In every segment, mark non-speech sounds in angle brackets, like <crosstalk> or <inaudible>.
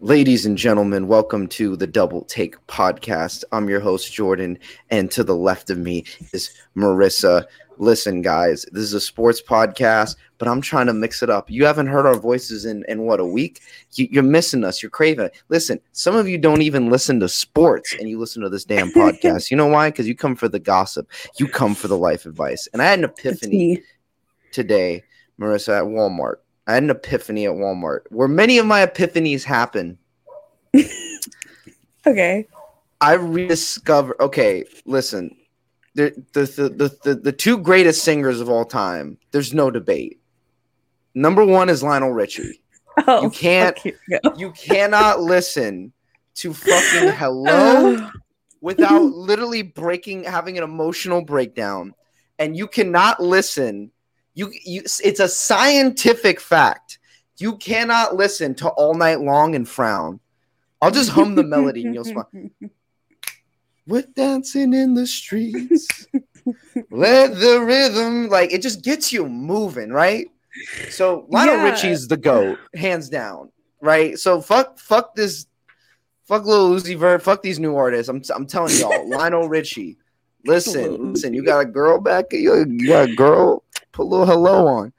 Ladies and gentlemen, welcome to the Double Take Podcast. I'm your host, Jordan, and to the left of me is Marissa. Listen, guys, this is a sports podcast, but I'm trying to mix it up. You haven't heard our voices in, in what, a week? You, are missing us. You're craving. Listen, some of you don't even listen to sports and you listen to this damn podcast. you know why? Because you come for the gossip, you come for the life advice. And I had an epiphany today, Marissa, at Walmart I had an epiphany at Walmart where many of my epiphanies happen. <laughs> okay. I rediscover. Okay, listen. The, the, the, the, the two greatest singers of all time, there's no debate. Number one is Lionel Richie. <laughs> Oh, you can't, you. you cannot listen to fucking <laughs> hello oh. without literally breaking, having an emotional breakdown. And you cannot listen you, you, it's a scientific fact. You cannot listen to all night long and frown. I'll just hum the melody and you'll smile. <laughs> We're dancing in the streets. Let the rhythm, like it just gets you moving, right? So Lionel yeah. Richie's the goat, hands down, right? So fuck, fuck this, fuck Lil Uzi Vert, fuck these new artists. I'm, I'm telling y'all, <laughs> Lionel Richie. Listen, listen, you got a girl back, you got a girl put a little hello on.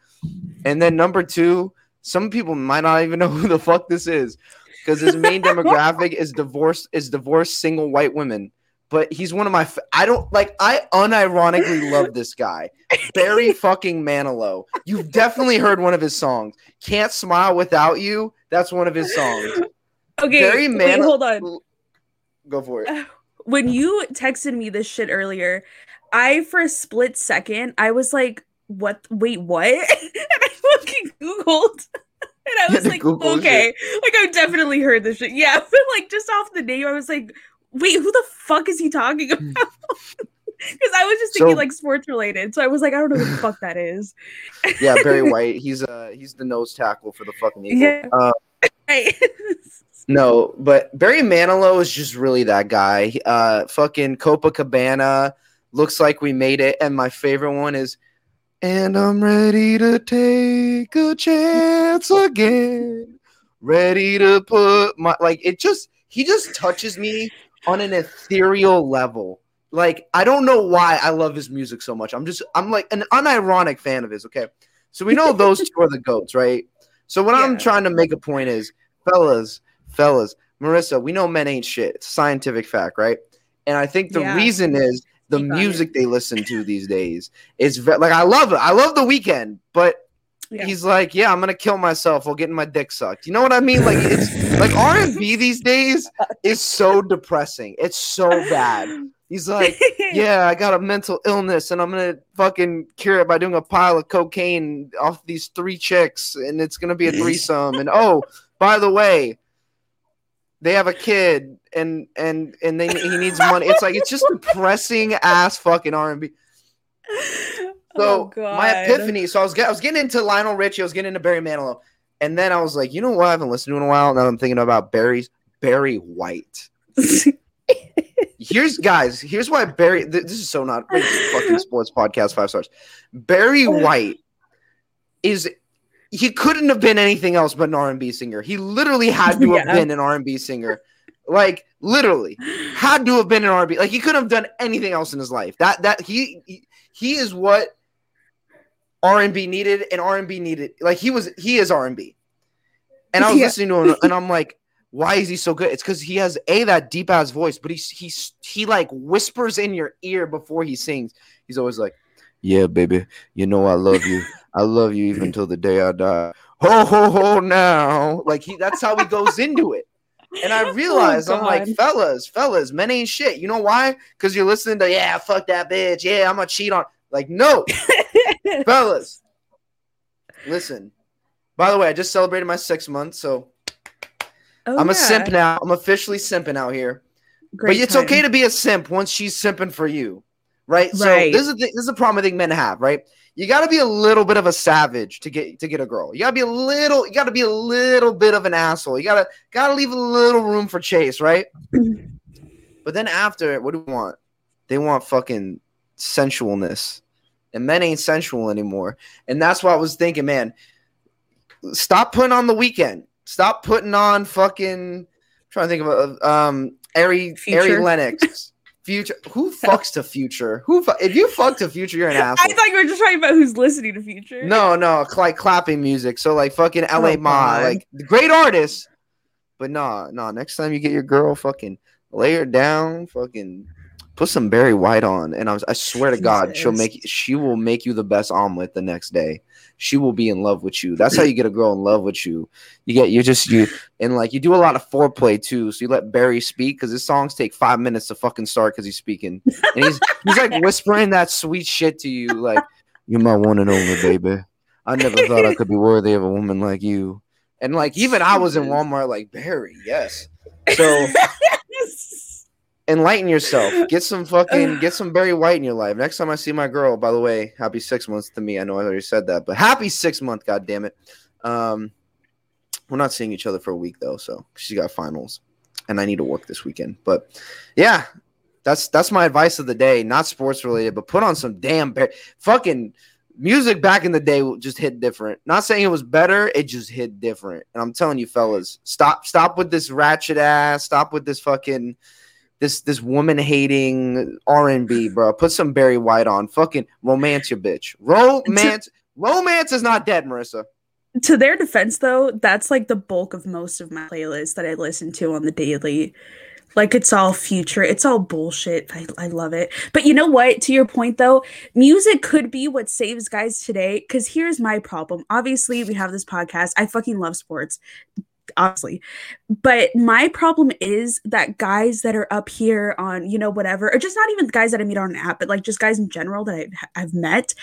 And then number two, some people might not even know <laughs> who the fuck this is because his main <laughs> demographic is divorced is divorced single white women. But he's one of my I don't like I unironically love this guy. Barry <laughs> fucking Manilow. You've definitely heard one of his songs. Can't smile without you. That's one of his songs. Okay, Barry Manilow. hold on. Go for it. Uh, when you texted me this shit earlier, I for a split second I was like, what wait what? <laughs> And i fucking googled. <laughs> And i was like okay shit. like i've definitely heard this shit. Yeah <laughs> but like just off the name i was like wait who the fuck is he talking hmm. about? Because i was just thinking so, like sports related. So i was like i don't know who the fuck that is. Yeah barry white he's uh he's the nose tackle for the fucking Eagles. yeah. Uh, no but barry manilow is just really that guy. Uh fucking copacabana looks like we made it. And my favorite one is and I'm ready to take a chance again. Ready to put my like it just he just touches me on an ethereal level. Like I don't know why I love his music so much. I'm just I'm like an unironic fan of his. Okay, so we know those two are the goats, right? So what yeah. I'm trying to make a point is, fellas, fellas, Marissa, we know men ain't shit. It's a scientific fact, right? And I think the yeah. reason is the music they listen to these days is ve- like I love it. I love the Weeknd, but yeah. he's like, yeah, I'm gonna kill myself while getting my dick sucked. You know what I mean? Like it's like R and B these days is so depressing. It's so bad. He's like, <laughs> yeah, I got a mental illness and I'm gonna fucking cure it by doing a pile of cocaine off these three chicks, and it's gonna be a threesome. and oh, by the way, they have a kid and and and they he needs money. It's like it's just depressing ass fucking R and B. So oh, my epiphany. So I was get, I was getting into Lionel Richie. I was getting into Barry Manilow, and then I was like, you know what? I haven't listened to in a while. Now I'm thinking about Barry's Barry White. here's guys. Here's why Barry. Th- this is so not fucking sports podcast five stars. Barry <laughs> White is he couldn't have been anything else but an R&B singer. He literally had to <laughs> have been an R&B singer. Like literally had to have been an R&B. Like he couldn't have done anything else in his life. That that he he, he is what R&B needed and R&B needed. Like he was he is R&B. And I was yeah. listening to him and I'm like why is he so good? It's because he has a that deep ass voice, but he's he's he like whispers in your ear before he sings. He's always like, "Yeah, baby, you know I love you. <laughs> I love you even till the day I die. Ho ho ho now. Like he that's how he goes into it. And I realized <laughs> oh, I'm like, fellas, fellas, men ain't shit. You know why? Because you're listening to, yeah, fuck that bitch. Yeah, I'm gonna cheat on. Like, no, <laughs> fellas. Listen. By the way, I just celebrated my six months, so oh, I'm yeah. a simp now. I'm officially simping out here. Great but it's time. okay to be a simp once she's simping for you, right? right. So this is the, this is a problem I think men have, right? You got to be a little bit of a savage to get to get a girl. You got to be a little you got to be a little bit of an asshole. You got to got to leave a little room for chase, right? <clears throat> but then after it, what do we want? They want fucking sensualness. And men ain't sensual anymore. And that's why I was thinking, man, stop putting on the Weeknd. Stop putting on fucking. I'm trying to think of a um Ari Ari Lennox. <laughs> Future. Who fucks to Future? Who? Fu- if you fuck to Future, you're an asshole. I thought you were just talking about who's listening to Future. No, no, like clapping music. So like fucking L.A. Oh, Ma, like the great artists. But nah, nah. Next time you get your girl, fucking lay her down, fucking put some Barry White on, and I, was, I swear to Jesus. God, she'll make she will make you the best omelet the next day. She will be in love with you. That's how you get a girl in love with you. You get you just you and like you do a lot of foreplay too. So you let Barry speak because his songs take five minutes to fucking start because he's speaking, and he's he's like whispering that sweet shit to you, like you're my one and only baby. I never thought I could be worthy of a woman like you. And like even I was in Walmart, like Barry, yes. So enlighten yourself. <laughs> Get some fucking get some Barry White in your life. Next time I see my girl, by the way, happy six months to me. I know I already said that, but happy six month, god damn it. Um we're not seeing each other for a week though, so she's got finals. And I need to work this weekend. But yeah, that's that's my advice of the day. Not sports related, but put on some damn Barry fucking music back in the day just hit different. Not saying it was better, it just hit different. And I'm telling you, fellas, stop stop with this ratchet ass, stop with this fucking this this woman hating R and B, bro. Put some Barry White on. Fucking romance your bitch. Romance romance is not dead, Marissa. To their defense though, that's like the bulk of most of my playlists that I listen to on the daily. Like it's all future, it's all bullshit. I, I love it. But you know what? To your point though, music could be what saves guys today. Cause here's my problem. Obviously, we have this podcast. I fucking love sports obviously. But my problem is that guys that are up here on, you know, whatever, or just not even guys that I meet on an app, but like just guys in general that I've, I've met,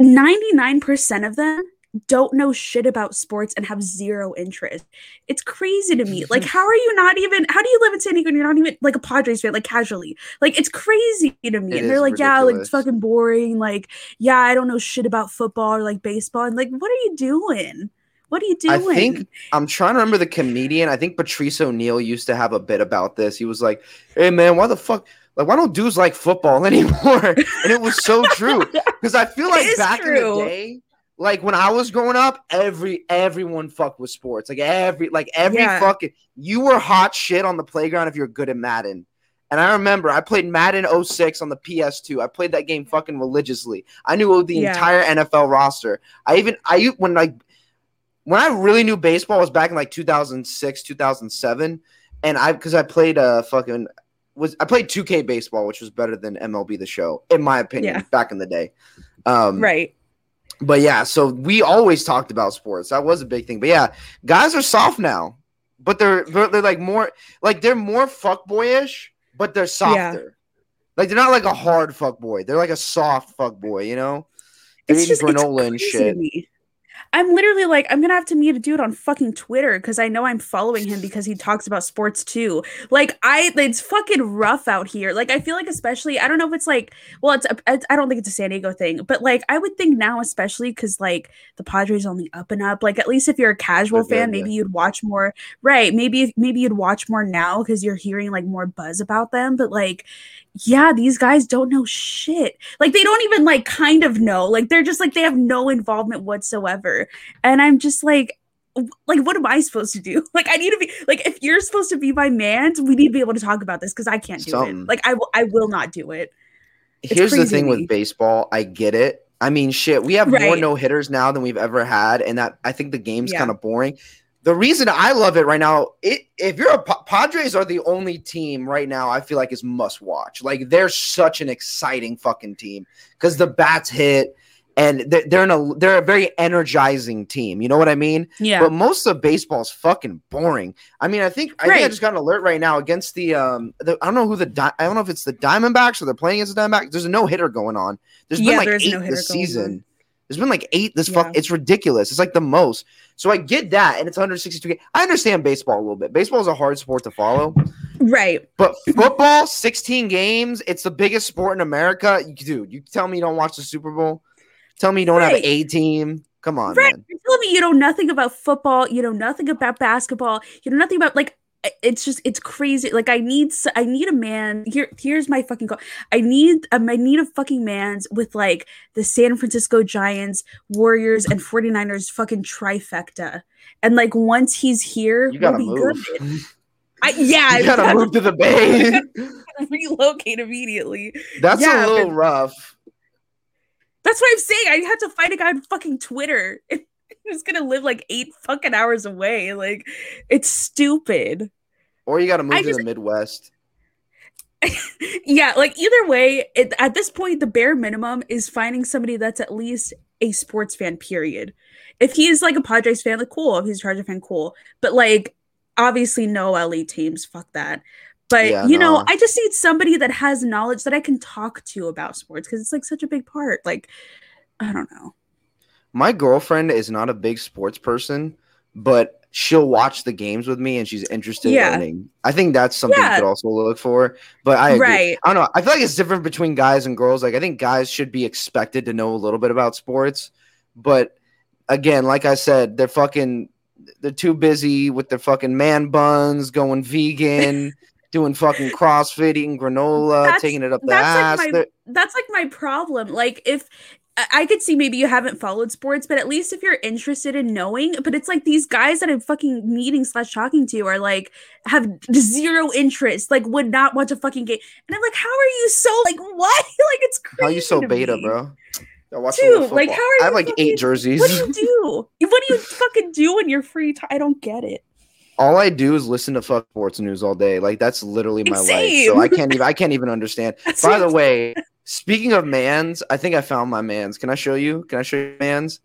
99% of them don't know shit about sports and have zero interest. It's crazy to me. Mm-hmm. Like, how are you not even? How do you live in San Diego and you're not even like a Padres fan, like casually? Like, it's crazy to me. It and they're like, ridiculous. yeah, like it's fucking boring. Like, yeah, I don't know shit about football or like baseball. And like, what are you doing? What are you doing? I think I'm trying to remember the comedian. I think Patrice O'Neal used to have a bit about this. He was like, "Hey man, why the fuck? Like, why don't dudes like football <laughs> anymore?" and it was so true <laughs> because I feel like back true. in the day, like when I was growing up, every everyone fucked with sports. Like every like every yeah. fucking you were hot shit on the playground if you're good at Madden. And I remember I played Madden 06 on the PS2. I played that game fucking religiously. I knew the yeah. entire NFL roster. I even I when like when I really knew baseball was back in like 2006, 2007, and I because I played a uh, fucking was I played 2K baseball, which was better than MLB the Show in my opinion yeah. back in the day. Um, right. But yeah, so we always talked about sports. That was a big thing. But yeah, guys are soft now, but they're they're, they're like more like they're more fuckboyish, but they're softer. Yeah. Like they're not like a hard fuck boy. They're like a soft fuck boy. You know, they're it's eating just, granola and shit. I'm literally like, I'm gonna have to meet a dude on fucking Twitter because I know I'm following him because he talks about sports too. Like, I, it's fucking rough out here. Like, I feel like, especially, I don't know if it's like, well, it's, I don't think it's a San Diego thing, but like, I would think now, especially because like the Padres on the up and up. Like, at least if you're a casual They're fan, good, maybe yeah. you'd watch more. Right? Maybe, maybe you'd watch more now because you're hearing like more buzz about them. But like, yeah, these guys don't know shit. Like they don't even like kind of know. Like they're just like they have no involvement whatsoever. And I'm just like like what am I supposed to do? <laughs> Like I need to be like if you're supposed to be my man, we need to be able to talk about this because I can't do Something. it. Like I will I will not do it. It's Here's the thing with baseball, I get it. I mean, shit, we have right. more no hitters now than we've ever had, and that I think the game's yeah. kind of boring the reason I love it right now, it if you're a Padres are the only team right now I feel like is must watch. Like they're such an exciting fucking team because the bats hit and they're, they're in a they're a very energizing team. You know what I mean? Yeah. But most of baseball is fucking boring. I mean, I think I think I just got an alert right now against the um the, I don't know who the I don't know if it's the Diamondbacks or they're playing against the Diamondbacks. There's a no hitter going on. There's yeah, been like eight no this season. There's been like eight this yeah. fuck. It's ridiculous. It's like the most. So I get that, and it's 162. Games. I understand baseball a little bit. Baseball is a hard sport to follow, right? But football, 16 games. It's the biggest sport in America. Dude, you tell me you don't watch the Super Bowl? Tell me you don't right. have a team? Come on, right? Man. You're telling me you know nothing about football. You know nothing about basketball. You know nothing about like it's just it's crazy. Like I need I need a man. Here here's my fucking call. I need um, I need a fucking man's with like the San Francisco Giants, Warriors, and 49ers fucking trifecta. And like once he's here, you gotta we'll move. Good. <laughs> I, yeah, you gotta, gotta <laughs> move to the Bay. <laughs> relocate immediately. That's yeah, a little rough. That's what I'm saying. I had to find a guy on fucking Twitter. <laughs> Who's gonna live like eight fucking hours away? Like, it's stupid. Or you gotta move I to just, the Midwest. <laughs> yeah, like either way, it, at this point, the bare minimum is finding somebody that's at least a sports fan. Period. If he's like a Padres fan, like cool. If he's a Charger fan, cool. But like, obviously, no LA teams. Fuck that. But yeah, you no. know, I just need somebody that has knowledge that I can talk to about sports because it's like such a big part. Like, I don't know. My girlfriend is not a big sports person, but she'll watch the games with me and she's interested yeah. in learning. I think that's something yeah. you could also look for. But I agree. Right. I don't know. I feel like it's different between guys and girls. Like I think guys should be expected to know a little bit about sports, but again, like I said, they're fucking they're too busy with their fucking man buns, going vegan, <laughs> doing fucking CrossFit, eating granola, that's, taking it up the ass. Like my, that's like my problem. Like if I could see maybe you haven't followed sports, but at least if you're interested in knowing, but it's like these guys that I'm fucking meeting slash talking to are like have zero interest, like would not watch a fucking game. And I'm like, how are you so like what? <laughs> like it's crazy. How are you so beta, me. bro? Dude, like how are you? I have like fucking, eight jerseys. What do you <laughs> do? what do you fucking do in your free time? I don't get it all I do is listen to fuck sports news all day. Like that's literally my Same. life. So I can't even I can't even understand. <laughs> By the way, speaking of mans, I think I found my mans. Can I show you? Can I show you mans?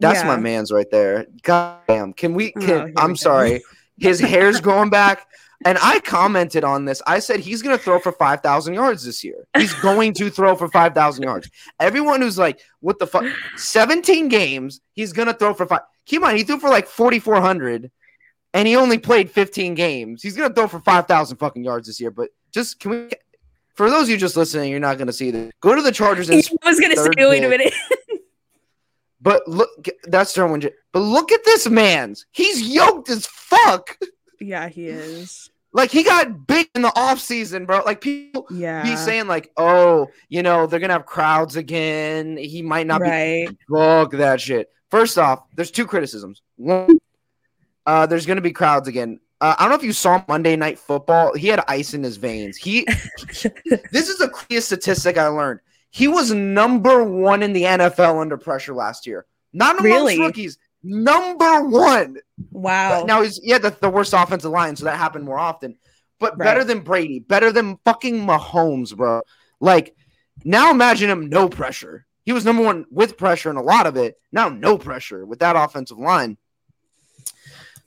That's yeah. my mans right there. God damn. Can we can oh, I'm sorry. <laughs> His hair's growing back. And I commented on this. I said he's <laughs> going to throw for 5,000 yards this year. He's going to throw for 5,000 yards. Everyone who's like, what the fuck? 17 games, he's going to throw for five. Keep on, he threw for like 4,400 and he only played 15 games. He's gonna throw for 5,000 fucking yards this year. But just can we? For those of you just listening, you're not gonna see this. Go to the Chargers. And <laughs> I was gonna say, wait a minute. but look, that's Derwin. But look at this man's. He's yoked as fuck. Yeah, he is. Like he got big in the off season, bro. Like people yeah. He's saying, like, oh, you know, they're gonna have crowds again. He might not right. be. Fuck that shit. First off, there's two criticisms. One, uh, there's going to be crowds again. Uh, I don't know if you saw Monday Night Football. He had ice in his veins. He, <laughs> this is a clear statistic I learned. He was number one in the NFL under pressure last year. Not amongst really? rookies, number one. Wow. Now he's yeah the, the worst offensive line, so that happened more often. But right. better than Brady, better than fucking Mahomes, bro. Like now, imagine him no pressure. He was number one with pressure and a lot of it. Now no pressure with that offensive line.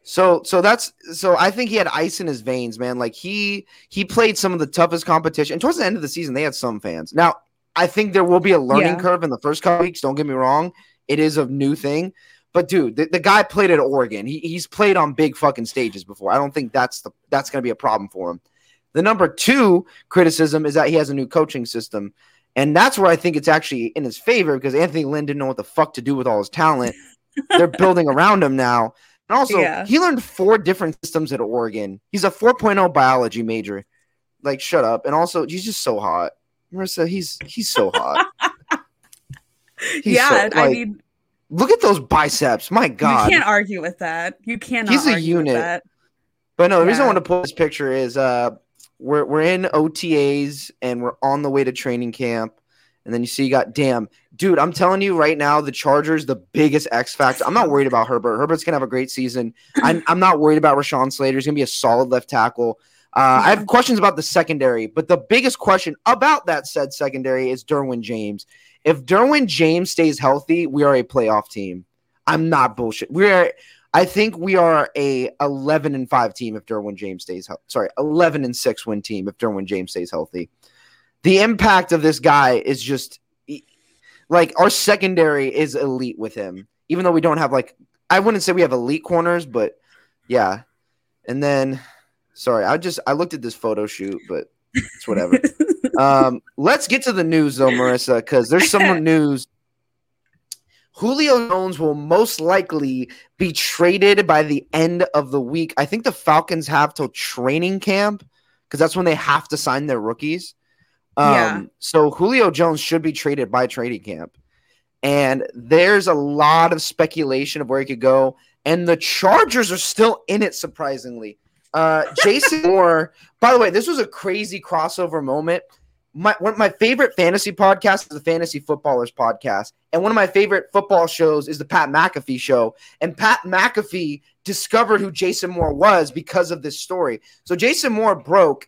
So so that's so I think he had ice in his veins, man. Like he he played some of the toughest competition. And towards the end of the season, they had some fans. Now, I think there will be a learning yeah. curve in the first couple weeks. Don't get me wrong. It is a new thing. But dude, the, the guy played at Oregon. He, he's played on big fucking stages before. I don't think that's the that's gonna be a problem for him. The number two criticism is that he has a new coaching system. And that's where I think it's actually in his favor because Anthony Lynn didn't know what the fuck to do with all his talent. <laughs> They're building around him now. And also, yeah. he learned four different systems at Oregon. He's a 4.0 biology major. Like, shut up. And also, he's just so hot. Marissa, he's he's so hot. <laughs> he's yeah, so, like, I mean, look at those biceps. My God, you can't argue with that. You cannot. He's a unit. But no, the yeah. reason I want to put this picture is uh, we're we're in OTAs and we're on the way to training camp. And then you see, you got damn, dude. I'm telling you right now, the Chargers, the biggest X factor. I'm not worried about Herbert. Herbert's gonna have a great season. <clears throat> I'm, I'm not worried about Rashawn Slater. He's gonna be a solid left tackle. Uh, I have questions about the secondary, but the biggest question about that said secondary is Derwin James. If Derwin James stays healthy, we are a playoff team. I'm not bullshit. We are. I think we are a 11 and five team if Derwin James stays healthy. Sorry, 11 and six win team if Derwin James stays healthy the impact of this guy is just like our secondary is elite with him. Even though we don't have like I wouldn't say we have elite corners, but yeah. And then sorry, I just I looked at this photo shoot, but it's whatever. <laughs> um, let's get to the news though, Marissa, because there's some news. Julio Jones will most likely be traded by the end of the week. I think the Falcons have till training camp because that's when they have to sign their rookies. Um, yeah. So Julio Jones should be traded by trading camp. And there's a lot of speculation of where he could go. And the Chargers are still in it, surprisingly. Uh, <laughs> Jason Moore, by the way, this was a crazy crossover moment. My one of my favorite fantasy podcasts is the Fantasy Footballers podcast, and one of my favorite football shows is the Pat McAfee show. And Pat McAfee discovered who Jason Moore was because of this story. So Jason Moore broke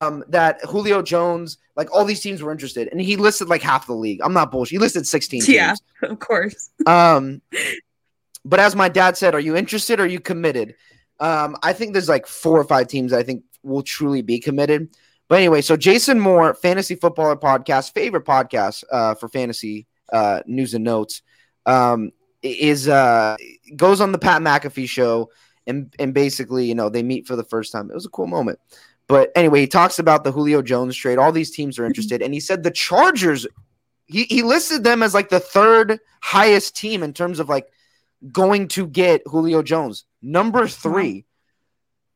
um, that Julio Jones, like all these teams were interested, and he listed like half the league. I'm not bullshit. He listed 16 teams. Yeah, <laughs> of course. um, but as my dad said, are you interested? Or are you committed? Um, I think there's like four or five teams I think will truly be committed. But anyway, so Jason Moore, fantasy footballer podcast, favorite podcast uh, for fantasy uh, news and notes, um, is uh, goes on the Pat McAfee show, and and basically, you know, they meet for the first time. It was a cool moment. But anyway, he talks about the Julio Jones trade. All these teams are mhm. interested, and he said the Chargers. He he listed them as like the third highest team in terms of like going to get Julio Jones. Number uh-huh. three,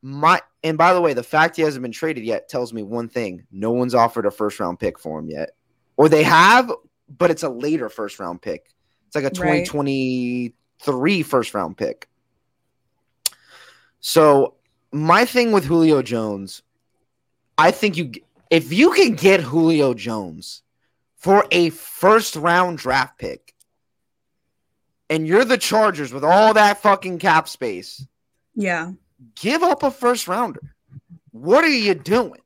my and by the way, the fact he hasn't been traded yet tells me one thing: no one's offered a first round pick for him yet, or they have, but it's a later first round pick. It's like a 2023 right. first round pick. So my thing with Julio Jones, I think you if you can get Julio Jones for a first round draft pick, and you're the Chargers with all that fucking cap space. Yeah. Give up a first rounder. What are you doing?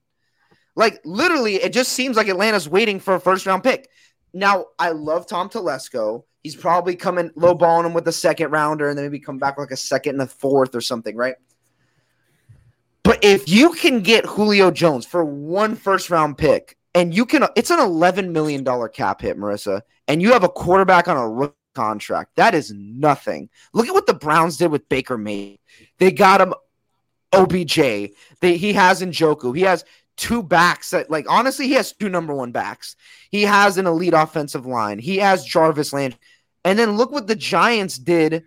Like literally, it just seems like Atlanta's waiting for a first round pick. Now, I love Tom Telesco. He's probably coming low balling him with a second rounder and then maybe come back like a second and a fourth or something, right? If you can get Julio Jones for one first round pick, and you can, it's an $11 million cap hit, Marissa, and you have a quarterback on a rookie contract. That is nothing. Look at what the Browns did with Baker Mayfield. They got him OBJ. They, he has Njoku. He has two backs that, like, honestly, he has two number one backs. He has an elite offensive line. He has Jarvis Landry. And then look what the Giants did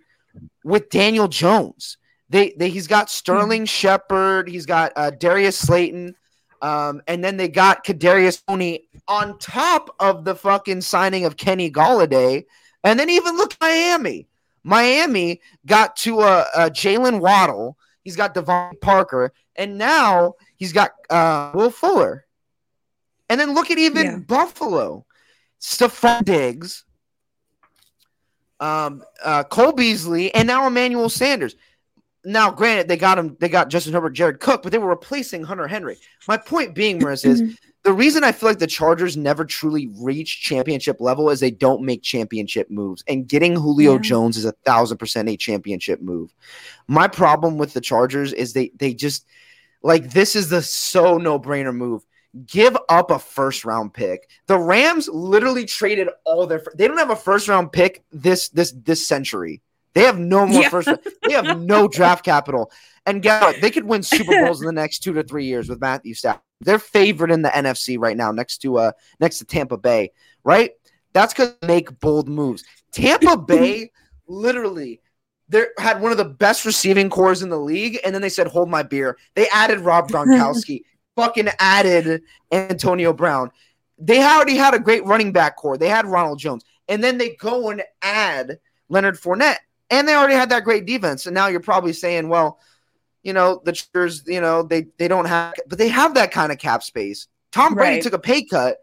with Daniel Jones. They, they he's got Sterling mm-hmm. Shepard. He's got uh, Darius Slayton. Um, and then they got Kadarius Toney on top of the fucking signing of Kenny Golladay and then even look Miami. Miami got to a, a Jaylen Waddle. He's got DeVante Parker, and now he's got uh, Will Fuller. And then look at even yeah. Buffalo, Stefon Diggs, um, uh, Cole Beasley, and now Emmanuel Sanders. Now, granted, they got him, they got Justin Herbert, Jared Cook, but they were replacing Hunter Henry. My point being, Marissa, is mm-hmm. the reason I feel like the Chargers never truly reach championship level is they don't make championship moves. And getting Julio yeah. Jones is a thousand percent a championship move. My problem with the Chargers is they they just like this is the so no brainer move. Give up a first round pick. The Rams literally traded all their. They don't have a first round pick this this this century. They have no more yeah. first. They have no <laughs> draft capital. And guess what? They could win Super Bowls in the next two to three years with Matthew Stafford. They're favored in the NFC right now, next to uh next to Tampa Bay, right? That's because make bold moves. Tampa <laughs> Bay literally they had one of the best receiving corps in the league, and then they said, "Hold my beer." They added Rob <laughs> Gronkowski, fucking added Antonio Brown. They already had a great running back corps. They had Ronald Jones, and then they go and add Leonard Fournette, and they already had that great defense. And now you're probably saying, "Well, you know, the Cheers, you know, they they don't have, but they have that kind of cap space. Tom Brady right. took a pay cut,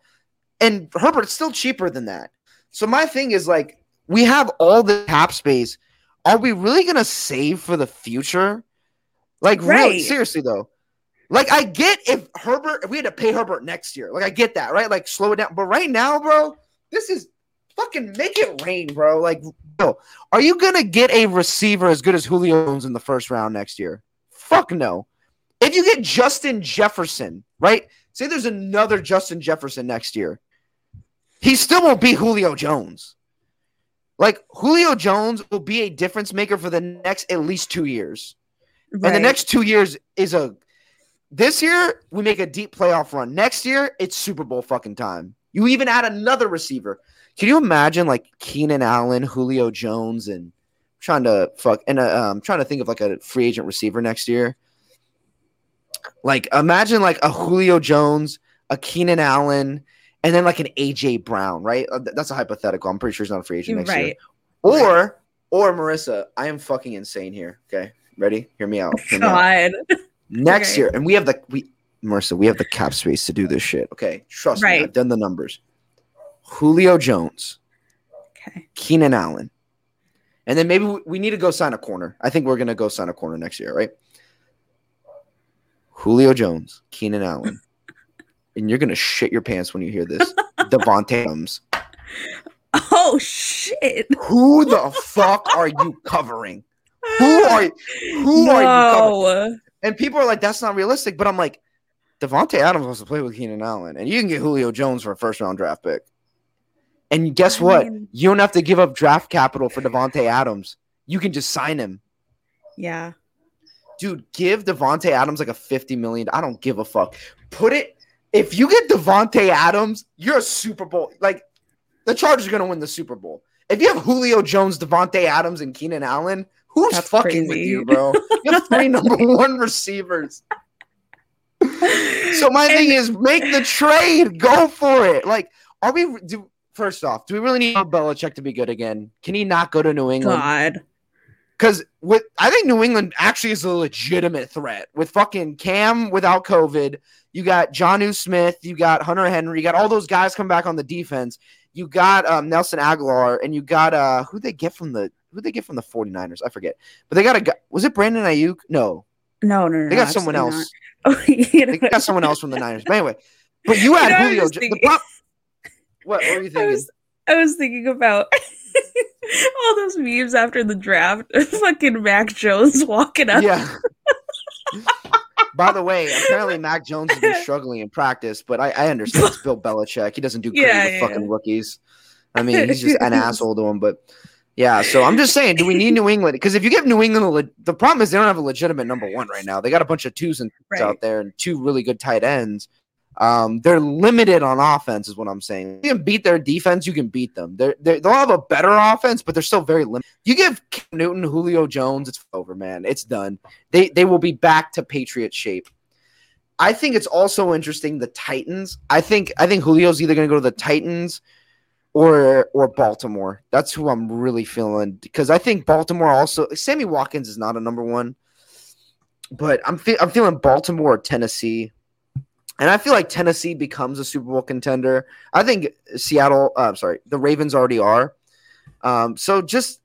and Herbert's still cheaper than that. So my thing is like, we have all the cap space. Are we really gonna save for the future? Like, right. really, seriously though. Like, I get if Herbert, if we had to pay Herbert next year, like I get that, right? Like, slow it down. But right now, bro, this is fucking make it rain, bro. Like, bro, are you gonna get a receiver as good as Julio Jones in the first round next year? Fuck no. If you get Justin Jefferson, right? Say there's another Justin Jefferson next year. He still won't be Julio Jones. Like Julio Jones will be a difference maker for the next at least two years. Right. And the next two years is a this year we make a deep playoff run. Next year, it's Super Bowl fucking time. You even add another receiver. Can you imagine like Keenan Allen, Julio Jones, and trying to fuck and uh, um trying to think of like a free agent receiver next year. Like imagine like a Julio Jones, a Keenan Allen, and then like an AJ Brown, right? Uh, that's a hypothetical. I'm pretty sure he's not a free agent next right. year. Or right. or Marissa, I am fucking insane here. Okay, ready? Hear me out. Hear me God. Out. Next okay. year, and we have the we Marissa, we have the cap space to do this shit. Okay, trust right. me, I've done the numbers. Julio Jones, okay, Keenan Allen, and then maybe we need to go sign a corner. I think we're gonna go sign a corner next year, right? Julio Jones, Keenan Allen, <laughs> and you're gonna shit your pants when you hear this. Davante Adams. Oh shit! Who the fuck are you covering? Who are you? Who no. are you covering? And people are like, "That's not realistic." But I'm like, Davante Adams wants to play with Keenan Allen, and you can get Julio Jones for a first round draft pick. And guess I what? Mean, you don't have to give up draft capital for Davante Adams. You can just sign him. Yeah. Dude, give Davante Adams like a 50 million. I don't give a fuck. Put it if you get Davante Adams, you're a Super Bowl. Like the Chargers are gonna win the Super Bowl. If you have Julio Jones, Devonte Adams, and Keenan Allen, who's That's fucking crazy. with you, bro? You have three <laughs> number one receivers. <laughs> so my and, thing is make the trade. Go for it. Like, are we do first off, do we really need Belichick to be good again? Can he not go to New England? God. Because with I think New England actually is a legitimate threat with fucking Cam without COVID. You got Jonnu Smith, you got Hunter Henry, you got all those guys come back on the defense. You got um, Nelson Agholor, and you got uh who they get from the who they get from the 49ers. I forget, but they got a guy. Was it Brandon Aiyuk? No, no, no, no. They got someone else. Oh, <laughs> you know they got someone else from the Niners. But anyway, but <laughs> you had you know, Julio. The prop, what, what were you thinking? I was, I was thinking about <laughs> all those memes after the draft. <laughs> Fucking Mac Jones walking up. Yeah. <laughs> By the way, apparently Mac Jones has been struggling in practice, but I, I understand it's Bill Belichick. He doesn't do great yeah, with yeah. fucking rookies. I mean, he's just an asshole to him. But yeah, so I'm just saying, do we need New England? Because if you give New England, le- the problem is they don't have a legitimate number one right now. They got a bunch of twos and right. out there and two really good tight ends. Um, they're limited on offense, is what I'm saying. You can beat their defense, you can beat them. They're, they're they'll have a better offense, but they're still very limited. You give Newton, Julio Jones, it's over, man. It's done. They they will be back to Patriot shape. I think it's also interesting the Titans. I think I think Julio's either going to go to the Titans or or Baltimore. That's who I'm really feeling because I think Baltimore also. Sammy Watkins is not a number one, but I'm fe- I'm feeling Baltimore or Tennessee. And I feel like Tennessee becomes a Super Bowl contender. I think Seattle, uh, I'm sorry, the Ravens already are. Um, so just,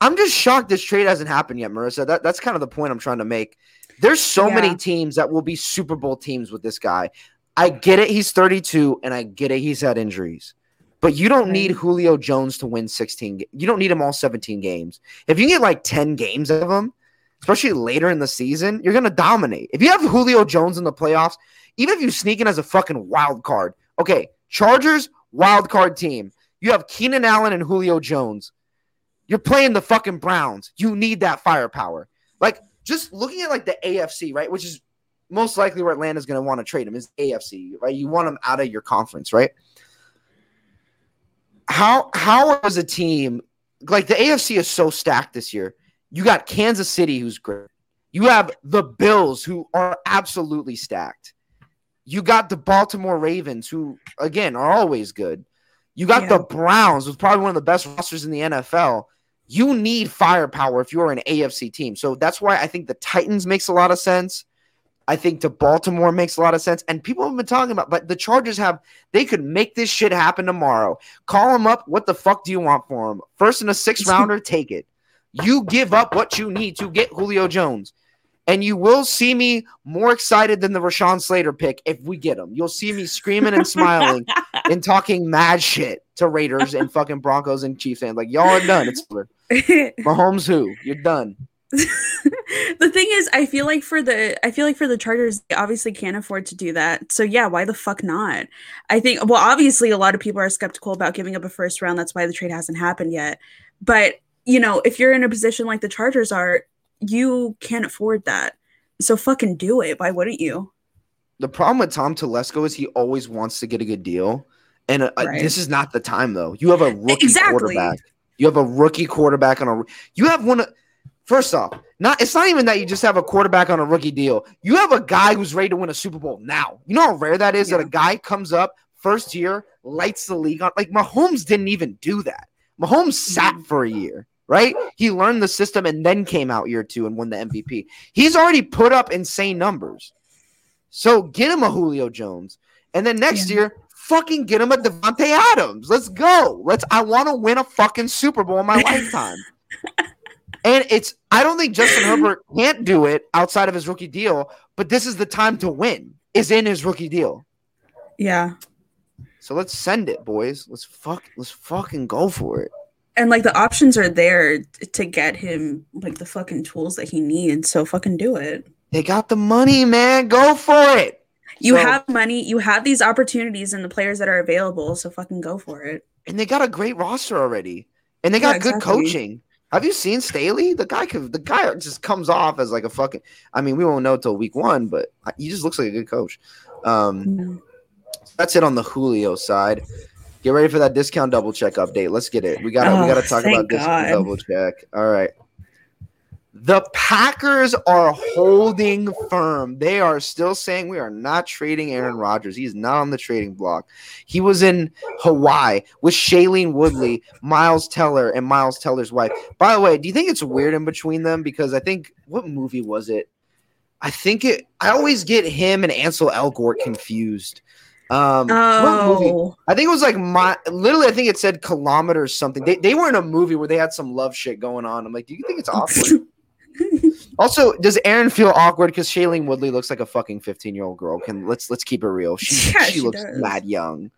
I'm just shocked this trade hasn't happened yet, Marissa. That, that's kind of the point I'm trying to make. There's so yeah. many teams that will be Super Bowl teams with this guy. I get it, he's 32, and I get it, he's had injuries. But you don't need Julio Jones to win 16. You don't need him all 17 games. If you get like 10 games of him, especially later in the season, you're going to dominate. If you have Julio Jones in the playoffs, even if you sneak in as a fucking wild card, okay, Chargers, wild card team. You have Keenan Allen and Julio Jones. You're playing the fucking Browns. You need that firepower. Like, just looking at like the AFC, right? Which is most likely where Atlanta's going to want to trade him is AFC, right? You want him out of your conference, right? How how is a team like the AFC is so stacked this year? You got Kansas City, who's great. You have the Bills, who are absolutely stacked. You got the Baltimore Ravens, who again are always good. You got yeah. the Browns, with probably one of the best rosters in the NFL. You need firepower if you're an AFC team. So that's why I think the Titans makes a lot of sense. I think to Baltimore makes a lot of sense. And people have been talking about, but the Chargers have, they could make this shit happen tomorrow. Call them up. What the fuck do you want for them? First and a sixth <laughs> rounder, take it. You give up what you need to get Julio Jones and you will see me more excited than the Rashawn Slater pick if we get him. You'll see me screaming and <laughs> smiling and talking mad shit to Raiders and fucking Broncos and Chiefs fans. Like y'all are done. It's over. <laughs> Mahomes, who you're done. <laughs> the thing is, I feel like for the I feel like for the Chargers, they obviously can't afford to do that. So yeah, why the fuck not? I think well, obviously a lot of people are skeptical about giving up a first round. That's why the trade hasn't happened yet. But you know, if you're in a position like the Chargers are, you can't afford that. So fucking do it. Why wouldn't you? The problem with Tom Telesco is he always wants to get a good deal. And uh, right. this is not the time though. You have a rookie exactly. quarterback. You have a rookie quarterback on a. You have one. First off, not it's not even that you just have a quarterback on a rookie deal. You have a guy who's ready to win a Super Bowl now. You know how rare that is yeah. that a guy comes up first year, lights the league on. Like Mahomes didn't even do that. Mahomes sat mm-hmm. for a year, right? He learned the system and then came out year two and won the MVP. He's already put up insane numbers. So get him a Julio Jones. And then next yeah. year, fucking get him a Davante Adams. Let's go. Let's I want to win a fucking Super Bowl in my <laughs> lifetime. And it's I don't think Justin Herbert can't do it outside of his rookie deal, but this is the time to win. Is in his rookie deal. Yeah. So let's send it, boys. Let's fuck let's fucking go for it. And like the options are there to get him like the fucking tools that he needs. So fucking do it. They got the money, man. Go for it. You so, have money, you have these opportunities and the players that are available, so fucking go for it. And they got a great roster already. And they got yeah, exactly. good coaching. Have you seen Staley? The guy could, the guy just comes off as like a fucking. I mean, we won't know till week one, but he just looks like a good coach. Um, That's it on the Julio side. Get ready for that discount double check update. Let's get it. We got to oh, we got to ah, talk about discount double check. All right. The Packers are holding firm. They are still saying we are not trading Aaron Rodgers. He's not on the trading block. He was in Hawaii with Shailene Woodley, Miles Teller, and Miles Teller's wife. By the way, do you think it's weird in between them? Because I think what movie was it? I think it. I always get him and Ansel Elgort confused. Um, oh. I think it was like my literally. I think it said kilometers something. They, they were in a movie where they had some love shit going on. I'm like, do you think it's awkward? <laughs> also, does Aaron feel awkward because Shailene Woodley looks like a fucking 15 year old girl? Can let's let's keep it real. She yeah, she, she, looks does. mad young.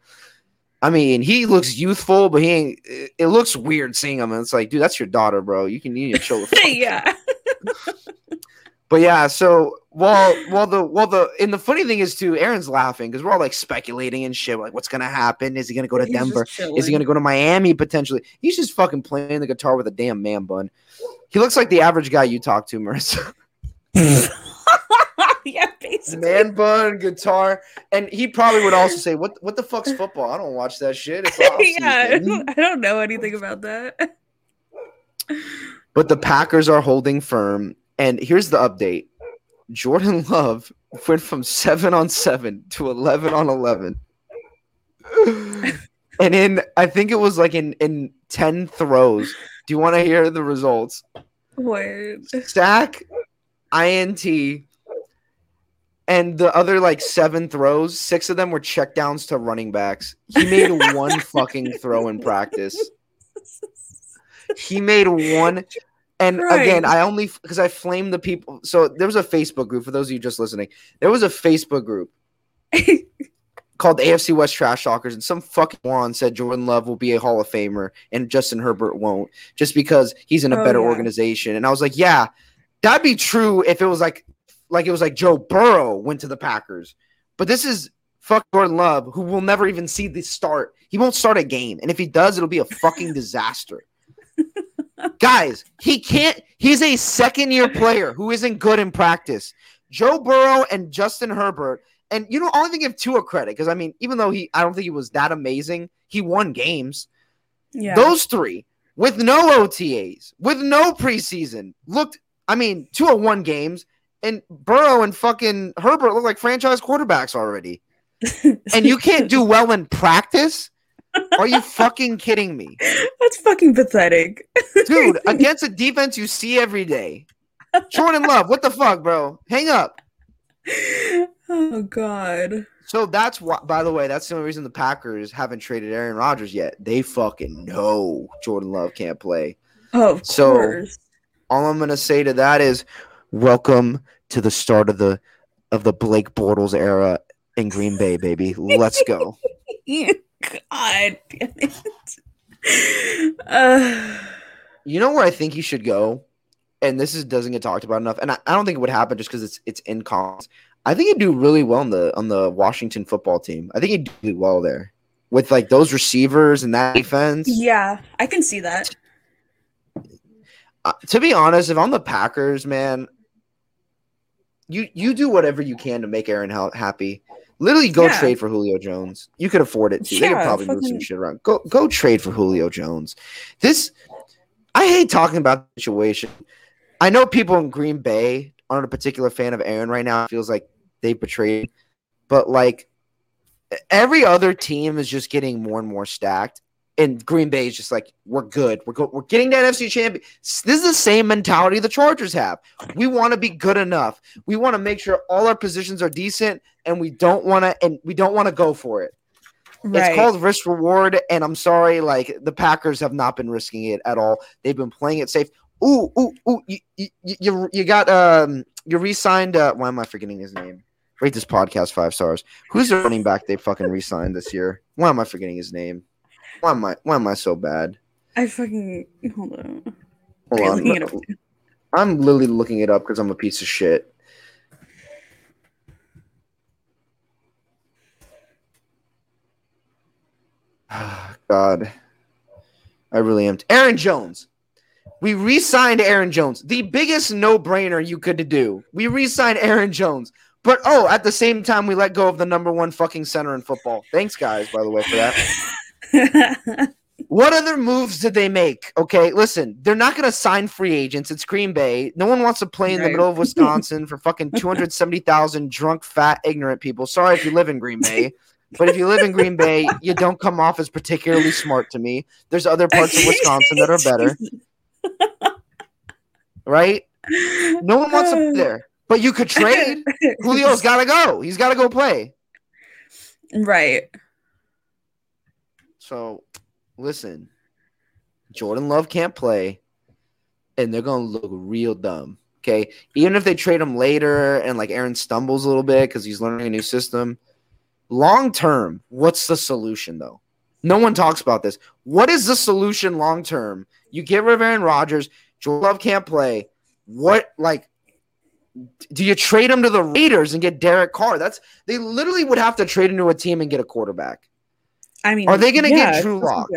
I mean, he looks youthful, but he ain't. It looks weird seeing him. And it's like, dude, that's your daughter, bro. You can you need to chill. <laughs> yeah. <laughs> but yeah, so while while the while the and the funny thing is too, Aaron's laughing because we're all like speculating and shit. Like, what's gonna happen? Is he gonna go to He's Denver? Is he gonna go to Miami potentially? He's just fucking playing the guitar with a damn man bun. He looks like the average guy you talk to, Marissa. <laughs> <laughs> yeah, basically. Man bun, guitar, and he probably would also say, "What what the fuck's football? I don't watch that shit." <laughs> yeah, I don't know anything about that. But the Packers are holding firm, and here's the update: Jordan <laughs> Love went from seven on seven to eleven on eleven. <laughs> and in I think it was like in in 10 throws do you want to hear the results? What? Sack, INT, and the other like seven throws, six of them were checkdowns to running backs. He made one fucking throw in practice. <laughs> He made one. And right. again, I only because I flamed the people. So there was a Facebook group for those of you just listening. There was a Facebook group <laughs> called AFC West Trash Talkers, and some fucking moron said Jordan Love will be a Hall of Famer and Justin Herbert won't, just because he's in a oh, better yeah. organization. And I was like, yeah, that'd be true if it was like, like it was like Joe Burrow went to the Packers, but this is fuck Jordan Love, who will never even see the start. He won't start a game, and if he does, it'll be a fucking <laughs> disaster. Guys, he can't. He's a second year player who isn't good in practice. Joe Burrow and Justin Herbert and you know, I only think give Tua credit because I mean, even though he, I don't think he was that amazing, he won games. Yeah. Those three with no OTAs, with no preseason, looked. I mean, Tua won games, and Burrow and fucking Herbert look like franchise quarterbacks already. <laughs> and you can't do well in practice. Are you fucking kidding me? That's fucking pathetic. Dude, <laughs> against a defense you see every day. Jordan Love, what the fuck, bro? Hang up. Oh God. So that's why. By the way, that's the only reason the Packers haven't traded Aaron Rodgers yet. They fucking know Jordan Love can't play. Oh, so course. all I'm gonna say to that is, welcome to the start of the of the Blake Bortles era in Green Bay, baby. Let's go. <laughs> God damn it. Uh... <laughs> <sighs> You know where I think he should go, and this is doesn't get talked about enough, and I, I don't think it would happen just because it's it's in cons. I think he'd do really well on the on the Washington football team. I think he'd do well there with like those receivers and that defense. Yeah, I can see that. Uh, to be honest, if I'm the Packers, man, you you do whatever you can to make Aaron happy. Literally, go Yeah. trade for Julio Jones. You could afford it too. they could Yeah, probably move some shit around. Go, go trade for Julio Jones. This, I hate talking about the situation. I know people in Green Bay aren't a particular fan of Aaron right now. It feels like they betrayed, but like every other team is just getting more and more stacked. And Green Bay is just like, we're good. We're go- we're getting the NFC champion. This is the same mentality the Chargers have. We want to be good enough. We want to make sure all our positions are decent, and we don't want to and we don't want to go for it. Right. It's called risk reward, and I'm sorry, like the Packers have not been risking it at all. They've been playing it safe. Ooh, ooh, ooh! You you you, you got um you re-signed. Uh, why am I forgetting his name? Rate this podcast five stars. Who's the running back they fucking re-signed this year? Why am I forgetting his name? Why am I why am I so bad? I fucking hold on. Hold Okay, on. I'm literally looking it up because I'm a piece of shit. <sighs> God, I really am. Aaron Jones. We re-signed Aaron Jones. The biggest no-brainer you could do. We re-signed Aaron Jones. But oh, at the same time, we let go of the number one fucking center in football. Thanks, guys, by the way, for that. <laughs> <laughs> What other moves did they make? Okay, listen, they're not going to sign free agents. It's Green Bay. No one wants to play in the middle of <laughs> Wisconsin for fucking 270,000 drunk, fat, ignorant people. Sorry if you live in Green Bay, but if you live in Green Bay, you don't come off as particularly smart to me. There's other parts of Wisconsin that are better, right? No one wants to be there. But you could trade. <laughs> Julio's got to go. He's got to go play. right. So, listen, Jordan Love can't play, and they're gonna look real dumb. Okay, even if they trade him later and like Aaron stumbles a little bit because he's learning a new system. Long term, what's the solution though? No one talks about this. What is the solution long term? You get rid of Aaron Rodgers. Jordan Love can't play. What like? Do you trade him to the Raiders and get Derek Carr? That's they literally would have to trade into a team and get a quarterback. I mean, Are they gonna get yeah, Drew Lock?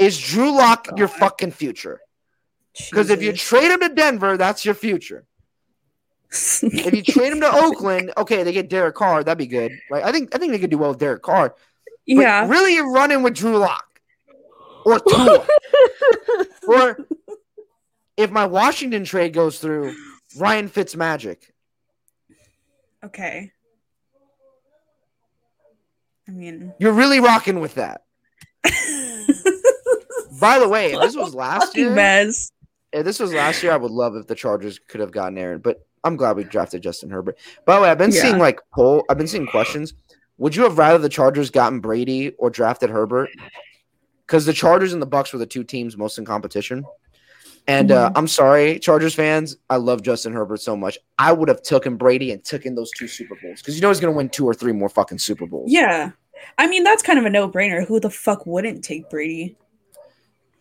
Is Drew Lock your fucking future? Because if you trade him to Denver, that's your future. <laughs> If you trade him to Oakland, okay, they get Derek Carr, that'd be good. Right? I think I think they could do well with Derek Carr. Yeah, really, you're running with Drew Lock or <laughs> Tua, or if my Washington trade goes through, Ryan Fitzmagic. okay. I mean, You're really rocking with that. <laughs> By the way, if this was last year, mess. if this was last year, I would love if the Chargers could have gotten Aaron, but I'm glad we drafted Justin Herbert. By the way, I've been Yeah. seeing like poll, I've been seeing questions. Would you have rather the Chargers gotten Brady or drafted Herbert? Because the Chargers and the Bucks were the two teams most in competition. And uh, I'm sorry, Chargers fans, I love Justin Herbert so much. I would have taken Brady and taken those two Super Bowls because you know he's going to win two or three more fucking Super Bowls. Yeah. I mean, that's kind of a no-brainer. Who the fuck wouldn't take Brady?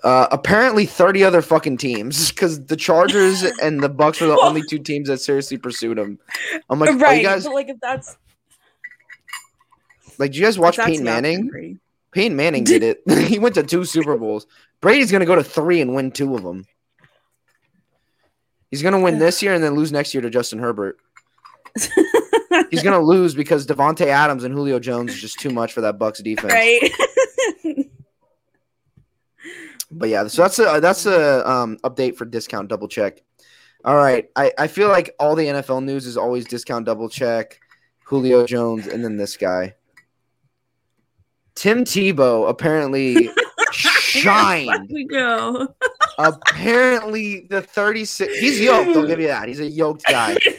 Uh, apparently, 30 other fucking teams <laughs> because the Chargers <laughs> and the Bucks were the Well- only two teams that seriously pursued him. I'm like, are right. you guys but like if that's like? Do you guys watch Peyton Manning? Peyton Manning did it. <laughs> he went to two Super Bowls. Brady's gonna go to three and win two of them. He's gonna win this year and then lose next year to Justin Herbert. He's gonna lose because Davante Adams and Julio Jones is just too much for that Bucks defense. right. <laughs> But yeah, so that's a that's a um, update for discount double check. All right, I, I feel like all the NFL news is always discount double check, Julio Jones, and then this guy. Tim Tebow apparently <laughs> shined. we go. Apparently, the 36. He's yoked. I'll give you that. He's a yoked guy. <laughs>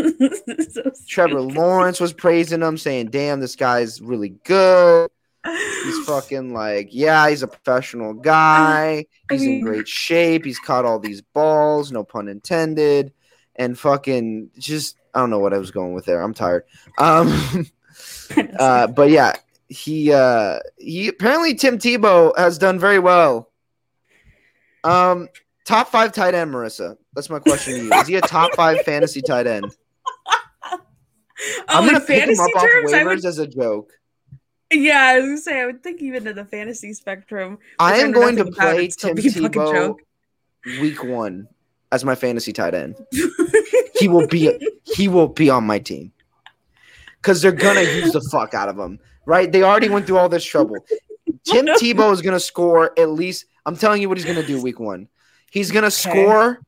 <laughs> So <laughs> Trevor. Lawrence was praising him, saying, "Damn, this guy's really good." He's <laughs> fucking like, yeah, he's a professional guy. I He's in great shape. He's caught all these balls, no pun intended. And fucking just, I don't know what I was going with there. I'm tired. Um, uh, but yeah, he uh, he apparently Tim Tebow has done very well. Um, top five tight end, Marissa. That's my question to you. Is he a top five fantasy tight end? Oh, I'm gonna pick him up off terms, I waivers would. as a joke. Yeah, I was gonna say I would think even in the fantasy spectrum. I am going to play Tim be a fucking Tebow week one as my fantasy tight end. <laughs> He will be he will be on my team. because they're gonna use the fuck out of him, right? They already went through all this trouble. Tim <laughs> Tebow is gonna score at least. I'm telling you what he's gonna do week one. He's gonna okay. score.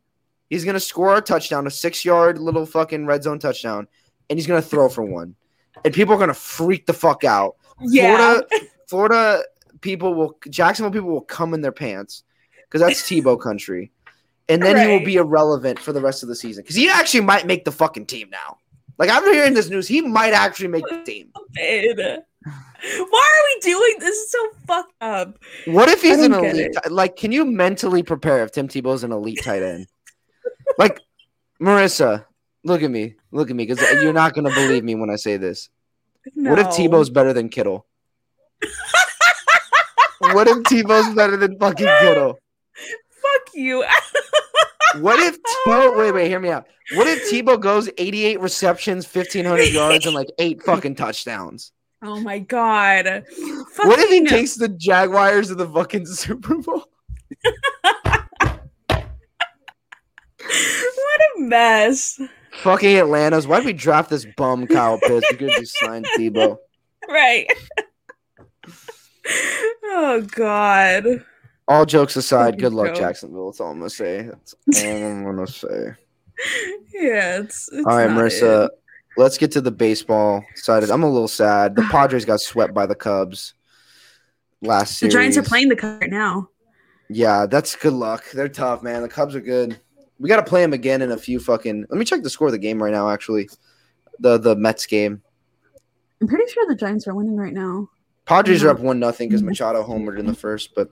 He's gonna score a touchdown, a six yard little fucking red zone touchdown, and he's gonna throw for one. And people are gonna freak the fuck out. Yeah. Florida, Florida people will Jacksonville people will come in their pants because that's <laughs> Tebow country. And then right. he will be irrelevant for the rest of the season. Because he actually might make the fucking team now. Like I'm hearing this news, he might actually make the team. Why are we doing this? Is so fucked up. What if he's an elite? Like, can you mentally prepare if Tim Tebow is an elite tight end? Like, Marissa, look at me, look at me, because you're not gonna believe me when I say this. No. What if Tebow's better than Kittle? what if Tebow's better than fucking Kittle? Fuck you. what if <laughs> Tebow? Wait, wait, hear me out. What if Tebow goes 88 receptions, 1500 <laughs> yards, and like eight fucking touchdowns? Oh my god! Fucking what if he takes the Jaguars to the fucking Super Bowl? <laughs> what a mess! Fucking Atlanta's. Why'd we draft this bum Kyle Pitts? We could just sign Tebow. Right. oh god. All jokes aside, good luck, Jacksonville. That's all I'm gonna say. That's <laughs> all I'm gonna say. Yeah, it's, it's all right, Marissa. It. Let's get to the baseball side. I'm a little sad. The Padres got swept by the Cubs last series. The Giants are playing the Cubs right now. Yeah, that's good luck. They're tough, man. The Cubs are good. We got to play them again in a few fucking. Let me check the score of the game right now. Actually, the the Mets game. I'm pretty sure the Giants are winning right now. Padres are up one nothing because Machado homered in the first. But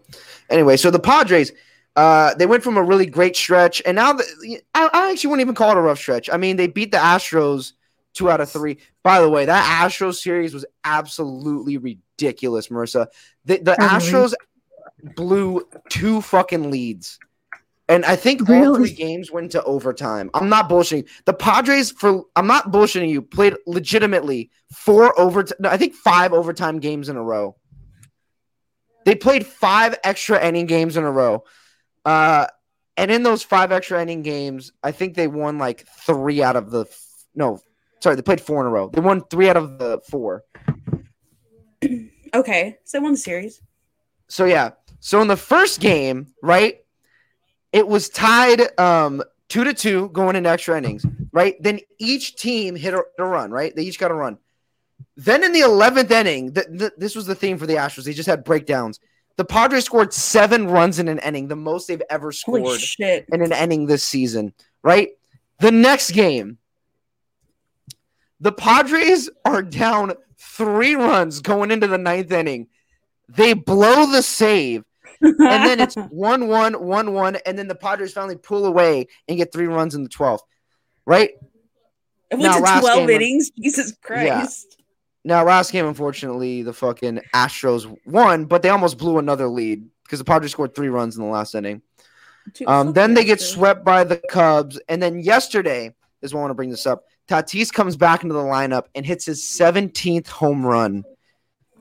anyway, so the Padres, uh, they went from a really great stretch, and now the, I, I actually wouldn't even call it a rough stretch. I mean, they beat the Astros two out of three. By the way, that Astros series was absolutely ridiculous, Marissa. The, the Astros blew two fucking leads. And I think really? all three games went to overtime. I'm not bullshitting. The Padres, for I'm not bullshitting you, played legitimately four overtime. No, I think five overtime games in a row. They played five extra inning games in a row. Uh, and in those five extra inning games, I think they won like three out of the no, sorry, they played four in a row. They won three out of the four. Okay, so they won the series. So yeah, so in the first game, right, it was tied um two to two going into extra innings, right? Then each team hit a, a run, right? They each got a run. Then in the eleventh inning, th- th- this was the theme for the Astros. They just had breakdowns. The Padres scored seven runs in an inning, the most they've ever scored in an inning this season, right? The next game, the Padres are down three runs going into the ninth inning. They blow the save and then it's <laughs> 1 1, 1 1, and then the Padres finally pull away and get three runs in the 12th, right? It went now, to 12 game, innings. Jesus Christ. Yeah. Now, last game, unfortunately, the fucking Astros won, but they almost blew another lead because the Padres scored three runs in the last inning. Um, then they get swept by the Cubs. And then yesterday is when I want to bring this up. Tatis comes back into the lineup and hits his 17th home run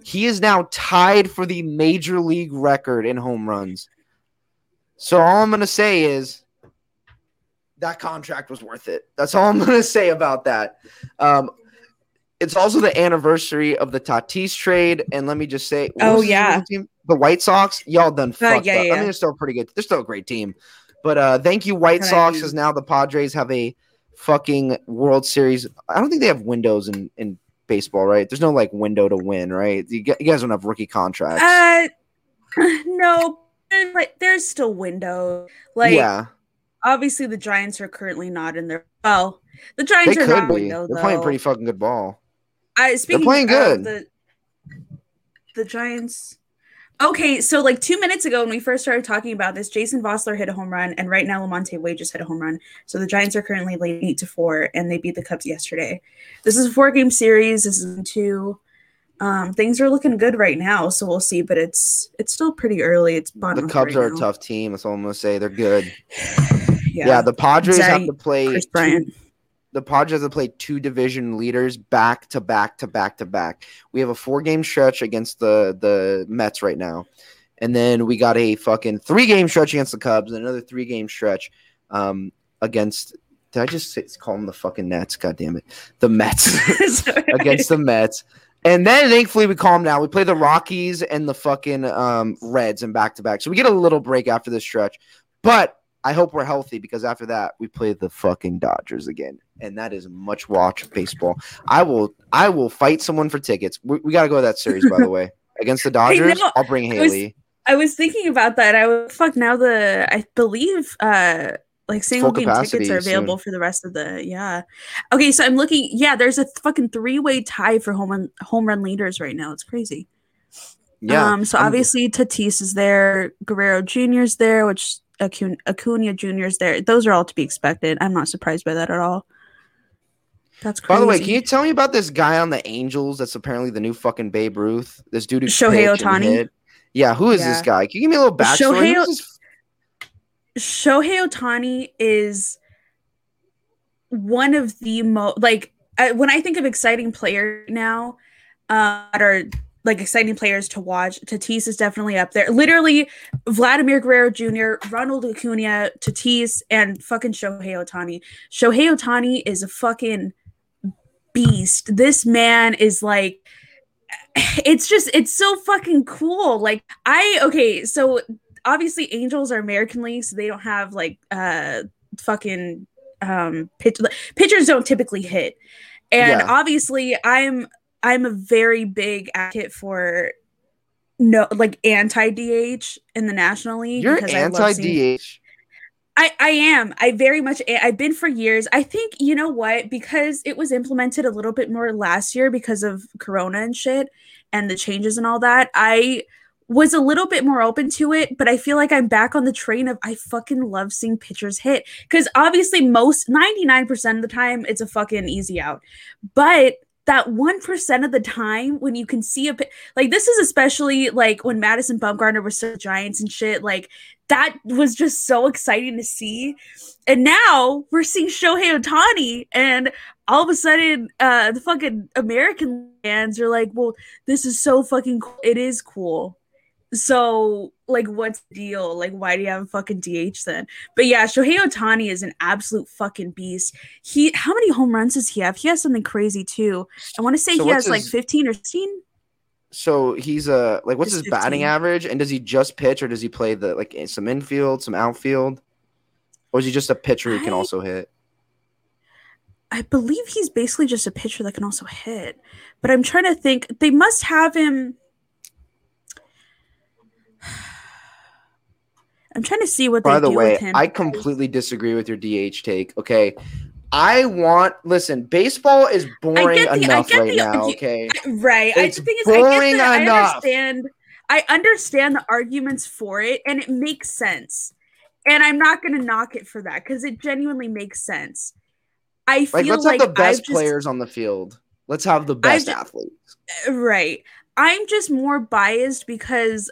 he is now tied for the major league record in home runs. So all I'm going to say is that contract was worth it. That's all I'm <laughs> going to say about that. Um, it's also the anniversary of the Tatis trade, and let me just say, oh yeah, the White Sox, y'all done fucked uh, yeah, up. Yeah. I mean, they're still pretty good. They're still a great team, but uh, thank you, White Can Sox, because now the Padres have a fucking World Series. I don't think they have windows in in baseball, right? There's no like window to win, right? You, guys don't have rookie contracts. Uh, <laughs> no, like there's still window. Like, yeah, obviously the Giants are currently not in there. Well, the Giants they are not be. window. They're though. playing pretty fucking good ball. I speaking. They're playing good. the, the Giants Okay, so like two minutes ago when we first started talking about this, Jason Vosler hit a home run, and right now Lamonte Wade just hit a home run. So the Giants are currently late eight to four, and they beat the Cubs yesterday. This is a four game series. This is two. Um, things are looking good right now, so we'll see. But it's it's still pretty early. It's bottom. the Cubs right are now. a tough team. That's all I'm gonna say. They're good. <sighs> yeah. yeah, the Padres have to play. Kris Bryant. Two, the Padres have played two division leaders back to back to back to back. We have a four game stretch against the the Mets right now, and then we got a fucking three game stretch against the Cubs and another three game stretch um, against did I just say, call them the fucking Nets? God damn it, the Mets <laughs> <laughs> against the Mets. And then thankfully we calm down. We play the Rockies and the fucking um, Reds in back to back. So we get a little break after this stretch. But I hope we're healthy because after that we play the fucking Dodgers again. And that is much watch baseball. I will I will fight someone for tickets. We, we got to go to that series by the way. <laughs> Against the Dodgers, I'll bring Haley. I was, I was thinking about that. I was fuck now the I believe uh like single game tickets are available soon. for the rest of the yeah. Okay, so I'm looking. Yeah, there's a fucking three way tie for home run home run leaders right now. It's crazy. Yeah. Um. So I'm obviously Tatis is there, Guerrero Jr.'s there, which Acuna, Acuna Jr.'s there. Those are all to be expected. I'm not surprised by that at all. That's crazy. By the way, can you tell me about this guy on the Angels? That's apparently the new fucking Babe Ruth. This dude who Shohei Ohtani. Yeah, who is yeah. this guy? Can you give me a little backstory? Shohei, Shohei Ohtani is one of the most like I, when I think of exciting players now uh, that are like exciting players to watch. Tatis is definitely up there. Literally, Vladimir Guerrero Jr., Ronald Acuna, Tatis, and fucking Shohei Ohtani. Shohei Ohtani is a fucking beast. This man is like, it's just, it's so fucking cool. Like, I, okay, so obviously Angels are American League, so they don't have like uh fucking um pitch pitchers don't typically hit. And yeah. obviously I'm I'm a very big advocate for no like anti DH in the National League. You're anti DH. I, I am. I very much I've been for years. I think you know what because it was implemented a little bit more last year because of corona and shit and the changes and all that. I was a little bit more open to it, but I feel like I'm back on the train of I fucking love seeing pitchers hit because obviously most 99% of the time it's a fucking easy out. But that 1% of the time when you can see a like this is especially like when Madison Bumgarner was so Giants and shit like that was just so exciting to see. And now we're seeing Shohei Ohtani and all of a sudden uh the fucking American fans are like well this is so fucking cool. It is cool so, like, what's the deal? Like, why do you have a fucking DH then? But yeah, Shohei Ohtani is an absolute fucking beast. He, how many home runs does he have? He has something crazy too. I want to say so he has his, like 15 or 16. So he's a uh, like, what's his 15. batting average? And does he just pitch or does he play the like some infield, some outfield? Or is he just a pitcher who I, can also hit? I believe he's basically just a pitcher that can also hit. But I'm trying to think. They must have him I'm trying to see what. They're doing. By the way, I completely disagree with your DH take. Okay, I want listen. Baseball is boring the, enough right the, now. Okay, right. It's I, the thing is, boring I, enough. I understand. I understand the arguments for it, and it makes sense. And I'm not going to knock it for that because it genuinely makes sense. I feel like let's like have the best I've players on the field. Let's have the best just, athletes. Uh, right. I'm just more biased because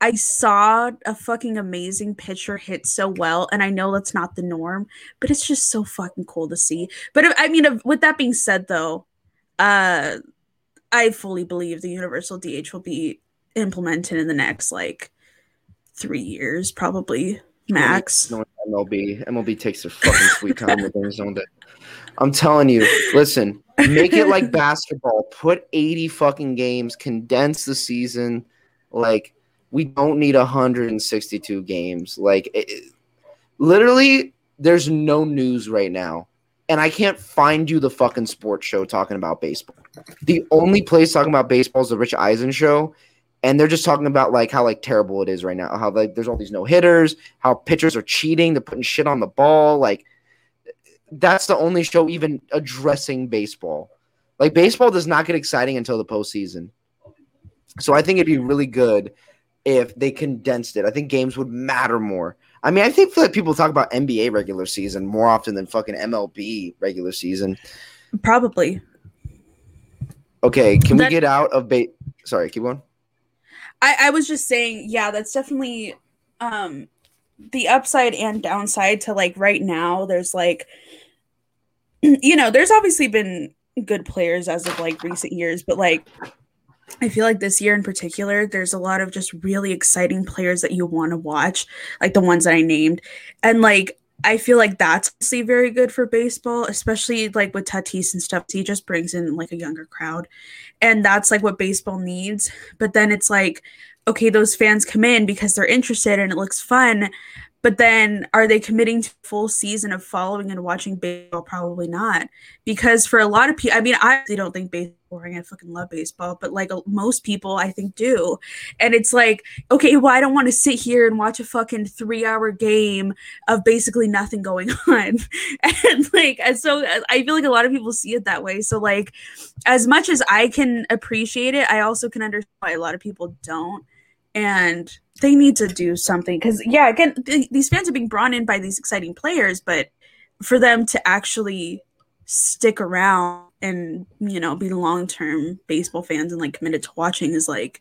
I saw a fucking amazing pitcher hit so well, and I know that's not the norm, but it's just so fucking cool to see. But I mean, with that being said, though, uh, I fully believe the universal DH will be implemented in the next like three years, probably max. No, MLB, MLB takes their fucking sweet time with things, don't? I'm telling you, listen, make it like <laughs> basketball. Put 80 fucking games, condense the season, like we don't need 162 games. Like, it, literally, there's no news right now. And I can't find you the fucking sports show talking about baseball. The only place talking about baseball is the Rich Eisen show. And they're just talking about like how like terrible it is right now. How like there's all these no hitters, how pitchers are cheating, they're putting shit on the ball. Like that's the only show even addressing baseball. Like baseball does not get exciting until the postseason. So I think it'd be really good if they condensed it. I think games would matter more. I mean, I think that people talk about NBA regular season more often than fucking MLB regular season. Probably. Okay, can that, we get out of bait? Sorry, keep going. I, I was just saying, yeah, that's definitely um the upside and downside to like right now. There's like, <clears throat> you know, there's obviously been good players as of like recent years, but like I feel like this year in particular, there's a lot of just really exciting players that you want to watch, like the ones that I named. And like I feel like that's honestly very good for baseball, especially like with Tatis and stuff. He just brings in like a younger crowd. And that's like what baseball needs. But then it's like, okay, those fans come in because they're interested and it looks fun. But then are they committing to full season of following and watching baseball? Probably not. Because for a lot of people, I mean, I don't think baseball boring. I fucking love baseball, but like most people, I think do. And it's like, okay, well, I don't want to sit here and watch a fucking three hour game of basically nothing going <laughs> on. and like, and so uh, I feel like a lot of people see it that way. So, like, as much as I can appreciate it, I also can understand why a lot of people don't. And they need to do something because yeah again th- these fans are being brought in by these exciting players but for them to actually stick around and you know be long-term baseball fans and like committed to watching is like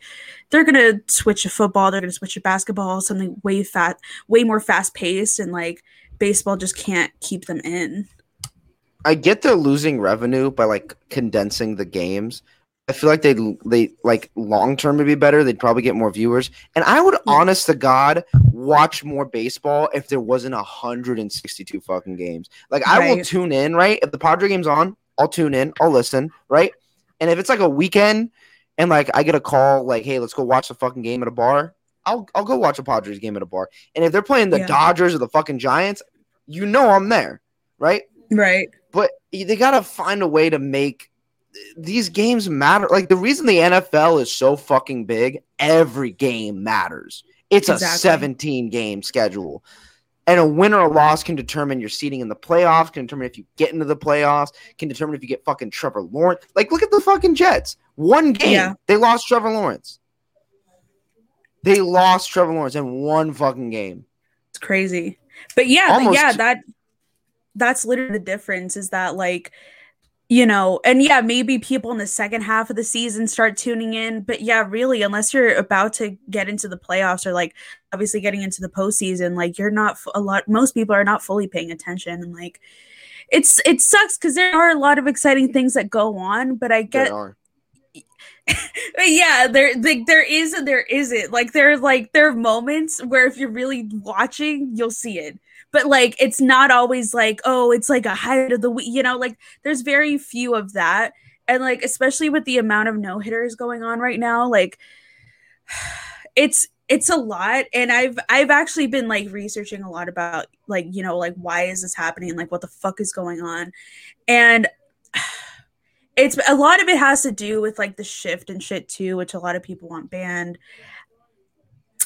they're gonna switch to football they're gonna switch to basketball something way fat way more fast-paced and like baseball just can't keep them in i get they're losing revenue by like condensing the games I feel like they they like long term would be better. They'd probably get more viewers, and I would, yeah. honest to God, watch more baseball if there wasn't hundred and sixty two fucking games. Like right. I will tune in, right? If the Padre game's on, I'll tune in, I'll listen, right? And if it's like a weekend, and like I get a call, like, hey, let's go watch the fucking game at a bar. I'll I'll go watch a Padres game at a bar. And if they're playing the yeah. Dodgers or the fucking Giants, you know I'm there, right? Right. But they gotta find a way to make these games matter. Like the reason the NFL is so fucking big, every game matters. It's exactly. a 17 game schedule. And a win or a loss can determine your seating in the playoffs, can determine if you get into the playoffs, can determine if you get fucking Trevor Lawrence. Like, look at the fucking Jets. One game, yeah. they lost Trevor Lawrence. They lost Trevor Lawrence in one fucking game. It's crazy. But yeah, Almost yeah, that that's literally the difference is that like you know, and yeah, maybe people in the second half of the season start tuning in, but yeah, really, unless you're about to get into the playoffs or like obviously getting into the postseason, like you're not a lot. Most people are not fully paying attention, and like it's it sucks because there are a lot of exciting things that go on, but I get. <laughs> yeah, there like, there is and there isn't. Like there like there are moments where if you're really watching, you'll see it but like it's not always like oh it's like a highlight of the week you know like there's very few of that and like especially with the amount of no hitters going on right now like <sighs> it's it's a lot and i've i've actually been like researching a lot about like you know like why is this happening like what the fuck is going on and <sighs> it's a lot of it has to do with like the shift and shit too which a lot of people want banned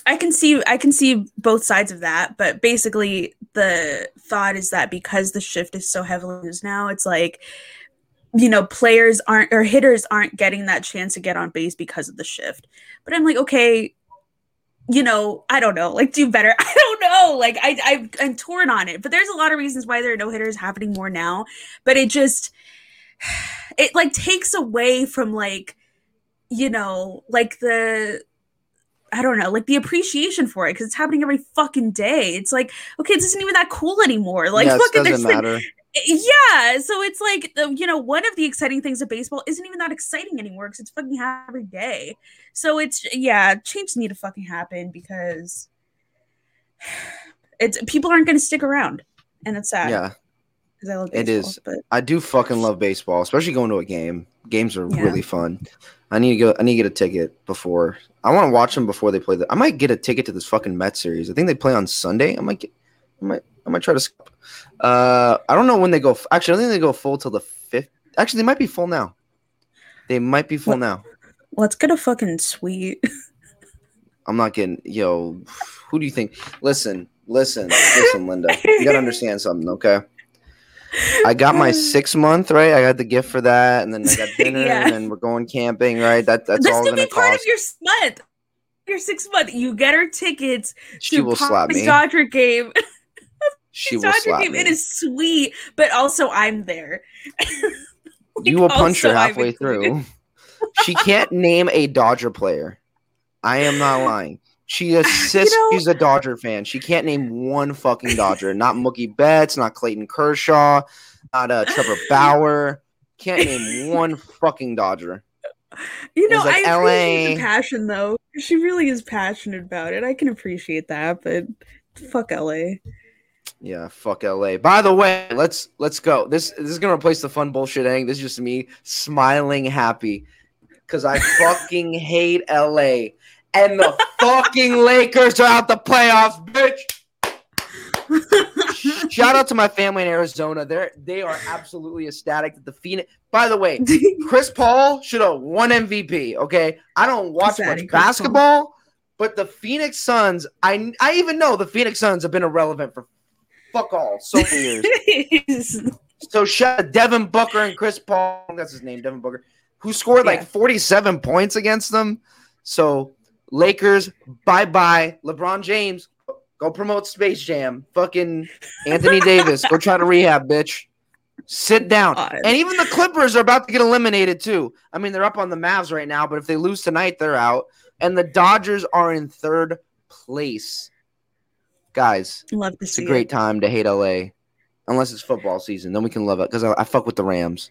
I can see I can see both sides of that, but basically the thought is that because the shift is so heavily used now, it's like you know, players aren't or hitters aren't getting that chance to get on base because of the shift. But I'm like, okay, you know, I don't know, like do better. <laughs> I don't know. Like I, I I'm torn on it. But there's a lot of reasons why there are no hitters happening more now. But it just <sighs> it like takes away from like, you know, like the I don't know, like the appreciation for it because it's happening every fucking day. It's like, okay, this isn't even that cool anymore. Like, yeah, fucking, doesn't matter. Eh, eh, yeah, so it's like you know, one of the exciting things of baseball isn't even that exciting anymore because it's fucking every day. So it's yeah, changes need to fucking happen because <sighs> it's people aren't going to stick around, and it's sad. Yeah, I love baseball, it is. But... I do fucking love baseball, especially going to a game. Games are yeah. really fun. I need to go. I need to get a ticket before. I want to watch them before they play. The, I might get a ticket to this fucking Met series. I think they play on Sunday. I might get. I might. I might try to. Skip. Uh, I don't know when they go. Actually, I don't think they go full till the fifth. Actually, they might be full now. They might be full now. Let's get a fucking suite. <laughs> I'm not getting. Yo, who do you think? Listen, listen, listen, Linda. You gotta <laughs> understand something, okay? I got my <laughs> six month right. I got the gift for that, and then I got <laughs> dinner, yeah. and then we're going camping. Right, that that's this all going to cost. part of your month. Your six month, you get her tickets. She will slap me. Dodger game. <laughs> she will slap game. me. It is sweet, but also I'm there. like, you will punch her halfway through. she can't name a Dodger player. I am not lying. She <laughs> assists. You know, she's a Dodger fan. She can't name one fucking Dodger. not Mookie Betts. Not Clayton Kershaw. Not uh, Trevor <laughs> Bauer. Can't name one fucking Dodger. You know, like I LA. passion though. She really is passionate about it. I can appreciate that, but fuck LA. Yeah, fuck LA. By the way, let's let's go. This this is gonna replace the fun bullshit ending. This is just me smiling happy because I fucking hate LA and the fucking Lakers are out the playoffs, bitch. Shout out to my family in Arizona. They're they are absolutely ecstatic that the Phoenix. By the way, <laughs> Chris Paul should have won MVP. Okay, I don't watch much basketball, but the Phoenix Suns. I I even know the Phoenix Suns have been irrelevant for fuck all so many years. <laughs> so shout Devin Booker and Chris Paul. That's his name, Devin Booker, who scored yeah. like forty seven points against them. So Lakers, bye bye. LeBron James, go promote Space Jam. Fucking Anthony <laughs> Davis, go try to rehab, bitch. Sit down. God. And even the Clippers are about to get eliminated too. I mean, they're up on the Mavs right now, but if they lose tonight, they're out. And the Dodgers are in third place. Guys, love to it's a great it. time to hate LA, unless it's football season. Then we can love it because I, I, fuck with the Rams,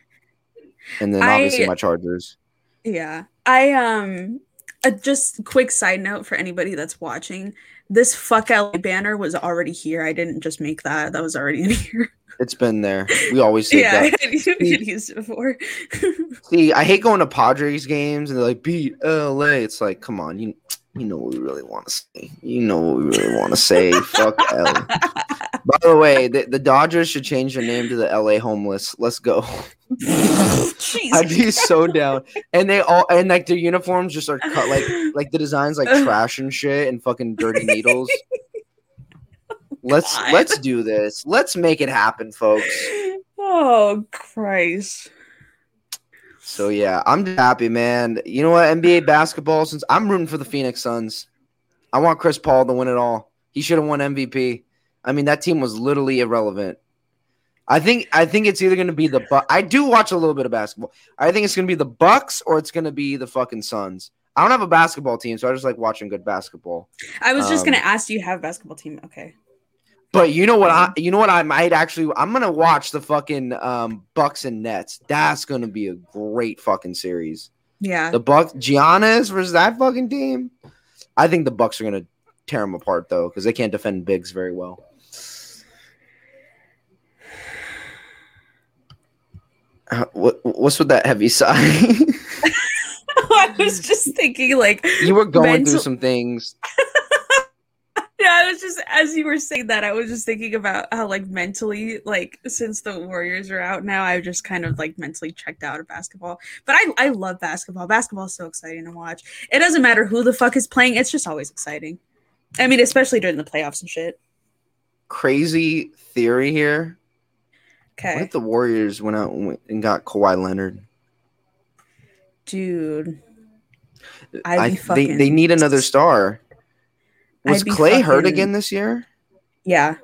and then obviously I, my Chargers. Yeah, I um uh, just quick side note for anybody that's watching this fuck LA banner was already here. I didn't just make that. That was already in here. It's been there. We always <laughs> say yeah, that. you've used it before. <laughs> see, I hate going to Padres games and they're like beat LA. It's like, come on, you you know what we really want to say. You know what we really want to say. <laughs> Fuck LA. By the way, the, the Dodgers should change their name to the LA Homeless. Let's go. <laughs> I'd be so down. And they all and like their uniforms just are cut like like the designs like trash and shit and fucking dirty needles. <laughs> let's God. let's do this. Let's make it happen, folks. Oh Christ. So yeah, I'm happy, man. You know what? NBA basketball, since I'm rooting for the Phoenix Suns, I want Chris Paul to win it all. He should have won MVP. I mean, that team was literally irrelevant. I think I think it's either going to be the but I do watch a little bit of basketball. I think it's going to be the Bucks or it's going to be the fucking Suns. I don't have a basketball team, so I just like watching good basketball. I was just um, going to ask, do you have a basketball team? Okay. But you know what? I you know what? I might actually. I'm gonna watch the fucking um, Bucks and Nets. That's gonna be a great fucking series. Yeah. The Bucks, Giannis versus that fucking team. I think the Bucks are gonna tear them apart though, because they can't defend bigs very well. Uh, what, what's with that heavy <laughs> sigh? <laughs> I was just thinking, like you were going mental- through some things. <laughs> yeah, I was just as you were saying that, I was just thinking about how like mentally, like since the Warriors are out now, I've just kind of like mentally checked out of basketball. But I I love basketball. Basketball is so exciting to watch. It doesn't matter who the fuck is playing; it's just always exciting. I mean, especially during the playoffs and shit. Crazy theory here. Okay. What if the Warriors went out and got Kawhi Leonard? Dude. I, they, they need another star. Was Klay fucking... hurt again this year? Yeah.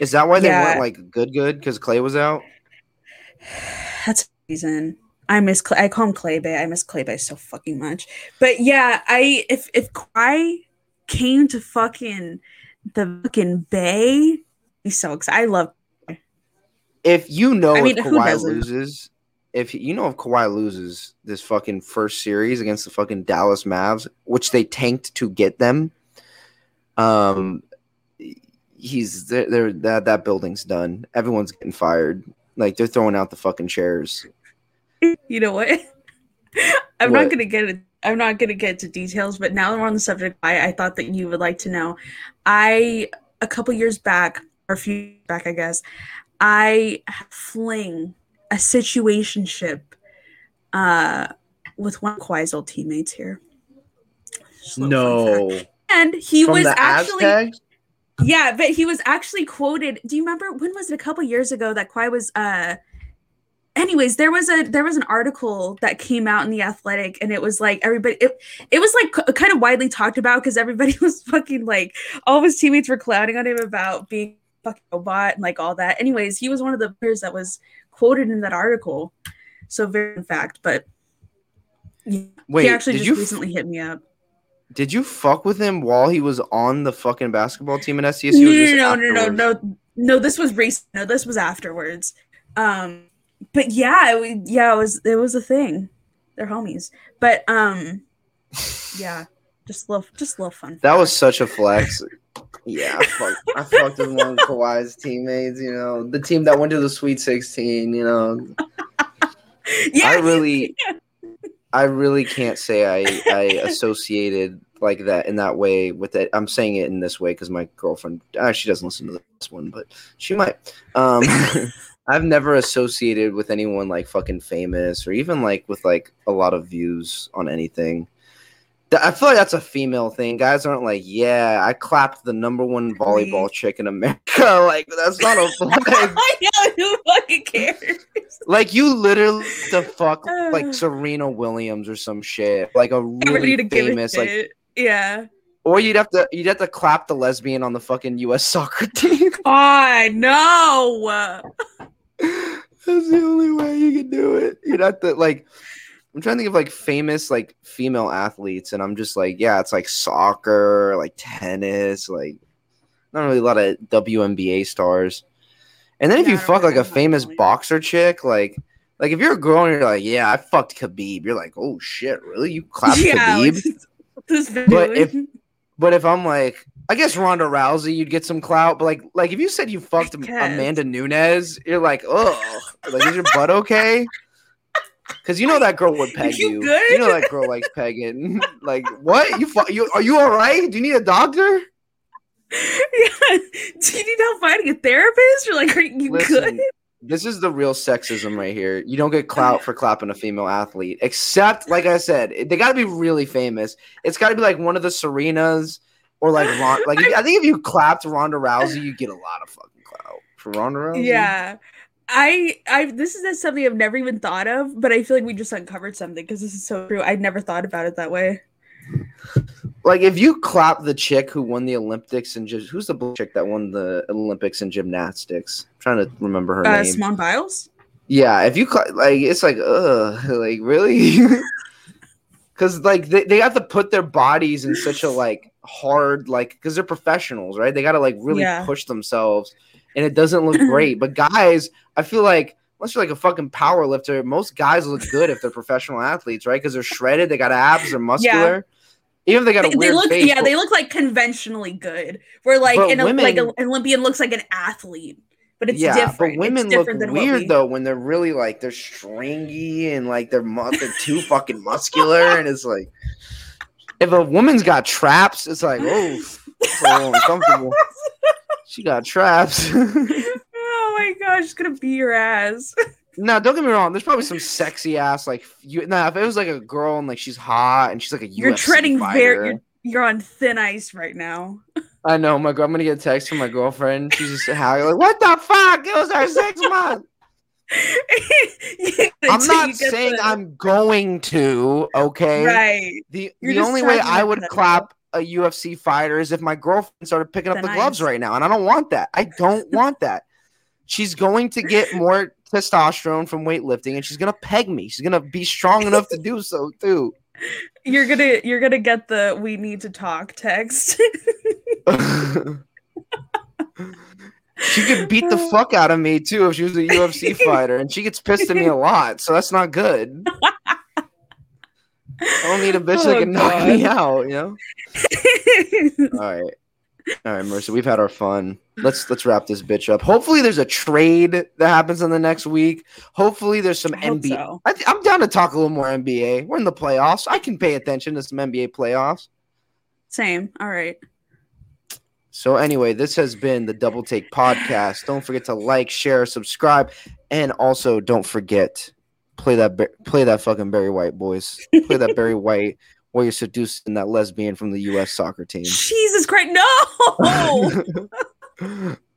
Is that why they yeah. weren't like good good? Because Klay was out? <sighs> That's reason. I miss Klay. I call him Klay Bay. I miss Klay Bay so fucking much. But yeah, I if if Klay came to fucking the fucking Bay, he's so excited. I love if you know I mean, if Kawhi loses, if you know if Kawhi loses this fucking first series against the fucking Dallas Mavs, which they tanked to get them, um, he's there. That that building's done. Everyone's getting fired. Like they're throwing out the fucking chairs. You know what? <laughs> I'm what? not gonna get it. I'm not gonna get to details, but now that we're on the subject. I, I thought that you would like to know. I a couple years back, or a few back, I guess, I fling a situationship uh, with one old teammates here. No. And he From was actually Aztecs? Yeah, but he was actually quoted. Do you remember when was it a couple years ago that Kawhi was uh anyways, there was a there was an article that came out in the Athletic, and it was like everybody it, it was like kind of widely talked about because everybody <laughs> was fucking like all of his teammates were clouding on him about being fucking robot and like all that. Anyways, he was one of the players that was quoted in that article. So very in fact, but yeah, Wait, he actually just recently f- hit me up. Did you fuck with him while he was on the fucking basketball team at SDSU? No, no, no, no, no, no, no. This was recent. No, this was afterwards. Um, but yeah, it, yeah, it was it was a thing. They're homies, but um, yeah Just a little, just a little fun. That was such a flex. <laughs> yeah, I fucked, I fucked with one of Kawhi's teammates. You know, the team that went to the Sweet Sixteen. You know, <laughs> yeah, I really, I really can't say I I associated like that in that way with it. I'm saying it in this way because my girlfriend uh, she doesn't listen to this one, but she might. Um, <laughs> I've never associated with anyone like fucking famous or even like with like a lot of views on anything. I feel like that's a female thing. Guys aren't like, yeah, I clapped the number one volleyball chick in America. <laughs> like that's not a <laughs> <laughs> flag. I know who fucking cares. Like you literally the fuck like <sighs> Serena Williams or some shit. Like a really famous like yeah. Or you'd have to you'd have to clap the lesbian on the fucking US soccer team. God, no. That's the only way you can do it. You'd have to like I'm trying to think of like famous like female athletes, and I'm just like, yeah, it's like soccer, like tennis, like not really a lot of WNBA stars. And then if yeah, you fuck like a famous boxer chick, like like if you're a girl and you're like, yeah, I fucked Khabib, you're like, oh shit, really? You <laughs> clapped yeah, Khabib? <laughs> but if but if I'm like, I guess Ronda Rousey, you'd get some clout. But like, like if you said you fucked Amanda Nunes, you're like, oh, like is your butt okay? Because you know that girl would <laughs> peg you. You, you know that girl likes pegging. <laughs> like what? You you are you all right? Do you need a doctor? Yeah. <laughs> Do you need help finding a therapist? Or like, are you Listen, good? This is the real sexism right here. You don't get clout for clapping a female athlete, except like I said, they got to be really famous. It's got to be like one of the Serenas or like Ron. Like I think if you clapped Ronda Rousey, you get a lot of fucking clout for Ronda Rousey. Yeah. I I this is something I've never even thought of, but I feel like we just uncovered something because this is so true. I'd never thought about it that way. Like if you clap the chick who won the Olympics and just who's the chick that won the Olympics in gymnastics? I'm trying to remember her uh, name. Simone Biles. Yeah, if you cla- like, it's like, ugh, like really, <laughs> because like they, they have to put their bodies in such a like hard like because they're professionals, right? They got to like really yeah. push themselves and it doesn't look <clears throat> great. but guys, I feel like unless you're like a fucking power lifter, most guys look good if they're professional athletes, right? Because they're shredded, they got abs, they're muscular. Yeah. Even if they got a they, weird they look, face, yeah, but, they look like conventionally good. Where like an women, like an Olympian looks like an athlete, but it's yeah, different. But women look weird we... though when they're really like they're stringy and like they're mu- they're too fucking muscular, and it's like if a woman's got traps, it's like oh, so uncomfortable. <laughs> She got traps. <laughs> <laughs> oh my gosh, she's gonna beat your ass. <laughs> no, don't get me wrong. There's probably some sexy ass like you. Nah, if it was like a girl and like she's hot and she's like a you're UFC treading fighter, very. You're, you're on thin ice right now. I know. My girl, I'm gonna get a text from my girlfriend. She's just how like, what the fuck? It was our six month. I'm not saying the... I'm going to. Okay. Right. The You're the only way I would clap a UFC fighter is if my girlfriend started picking up the gloves right now, and I don't want that. I don't <laughs> want that. She's going to get <laughs> more testosterone from weightlifting, and she's gonna peg me. She's gonna be strong enough to do so too. You're gonna you're gonna get the "we need to talk" text. <laughs> she could beat the fuck out of me too if she was a UFC fighter, and she gets pissed at me a lot, so that's not good. I don't need a bitch oh, that can God. knock me out, you know? <laughs> All right. All right, Marissa, we've had our fun. Let's let's wrap this bitch up. Hopefully, there's a trade that happens in the next week. Hopefully, there's some NBA. So. I am down to talk a little more NBA. We're in the playoffs. I can pay attention to some NBA playoffs. Same. All right. So anyway, this has been the Double Take podcast. Don't forget to like, share, subscribe, and also don't forget play that play that fucking Barry White boys. Play that Barry <laughs> White while you're seducing that lesbian from the U.S. soccer team. Jesus Christ, no! <laughs> <laughs>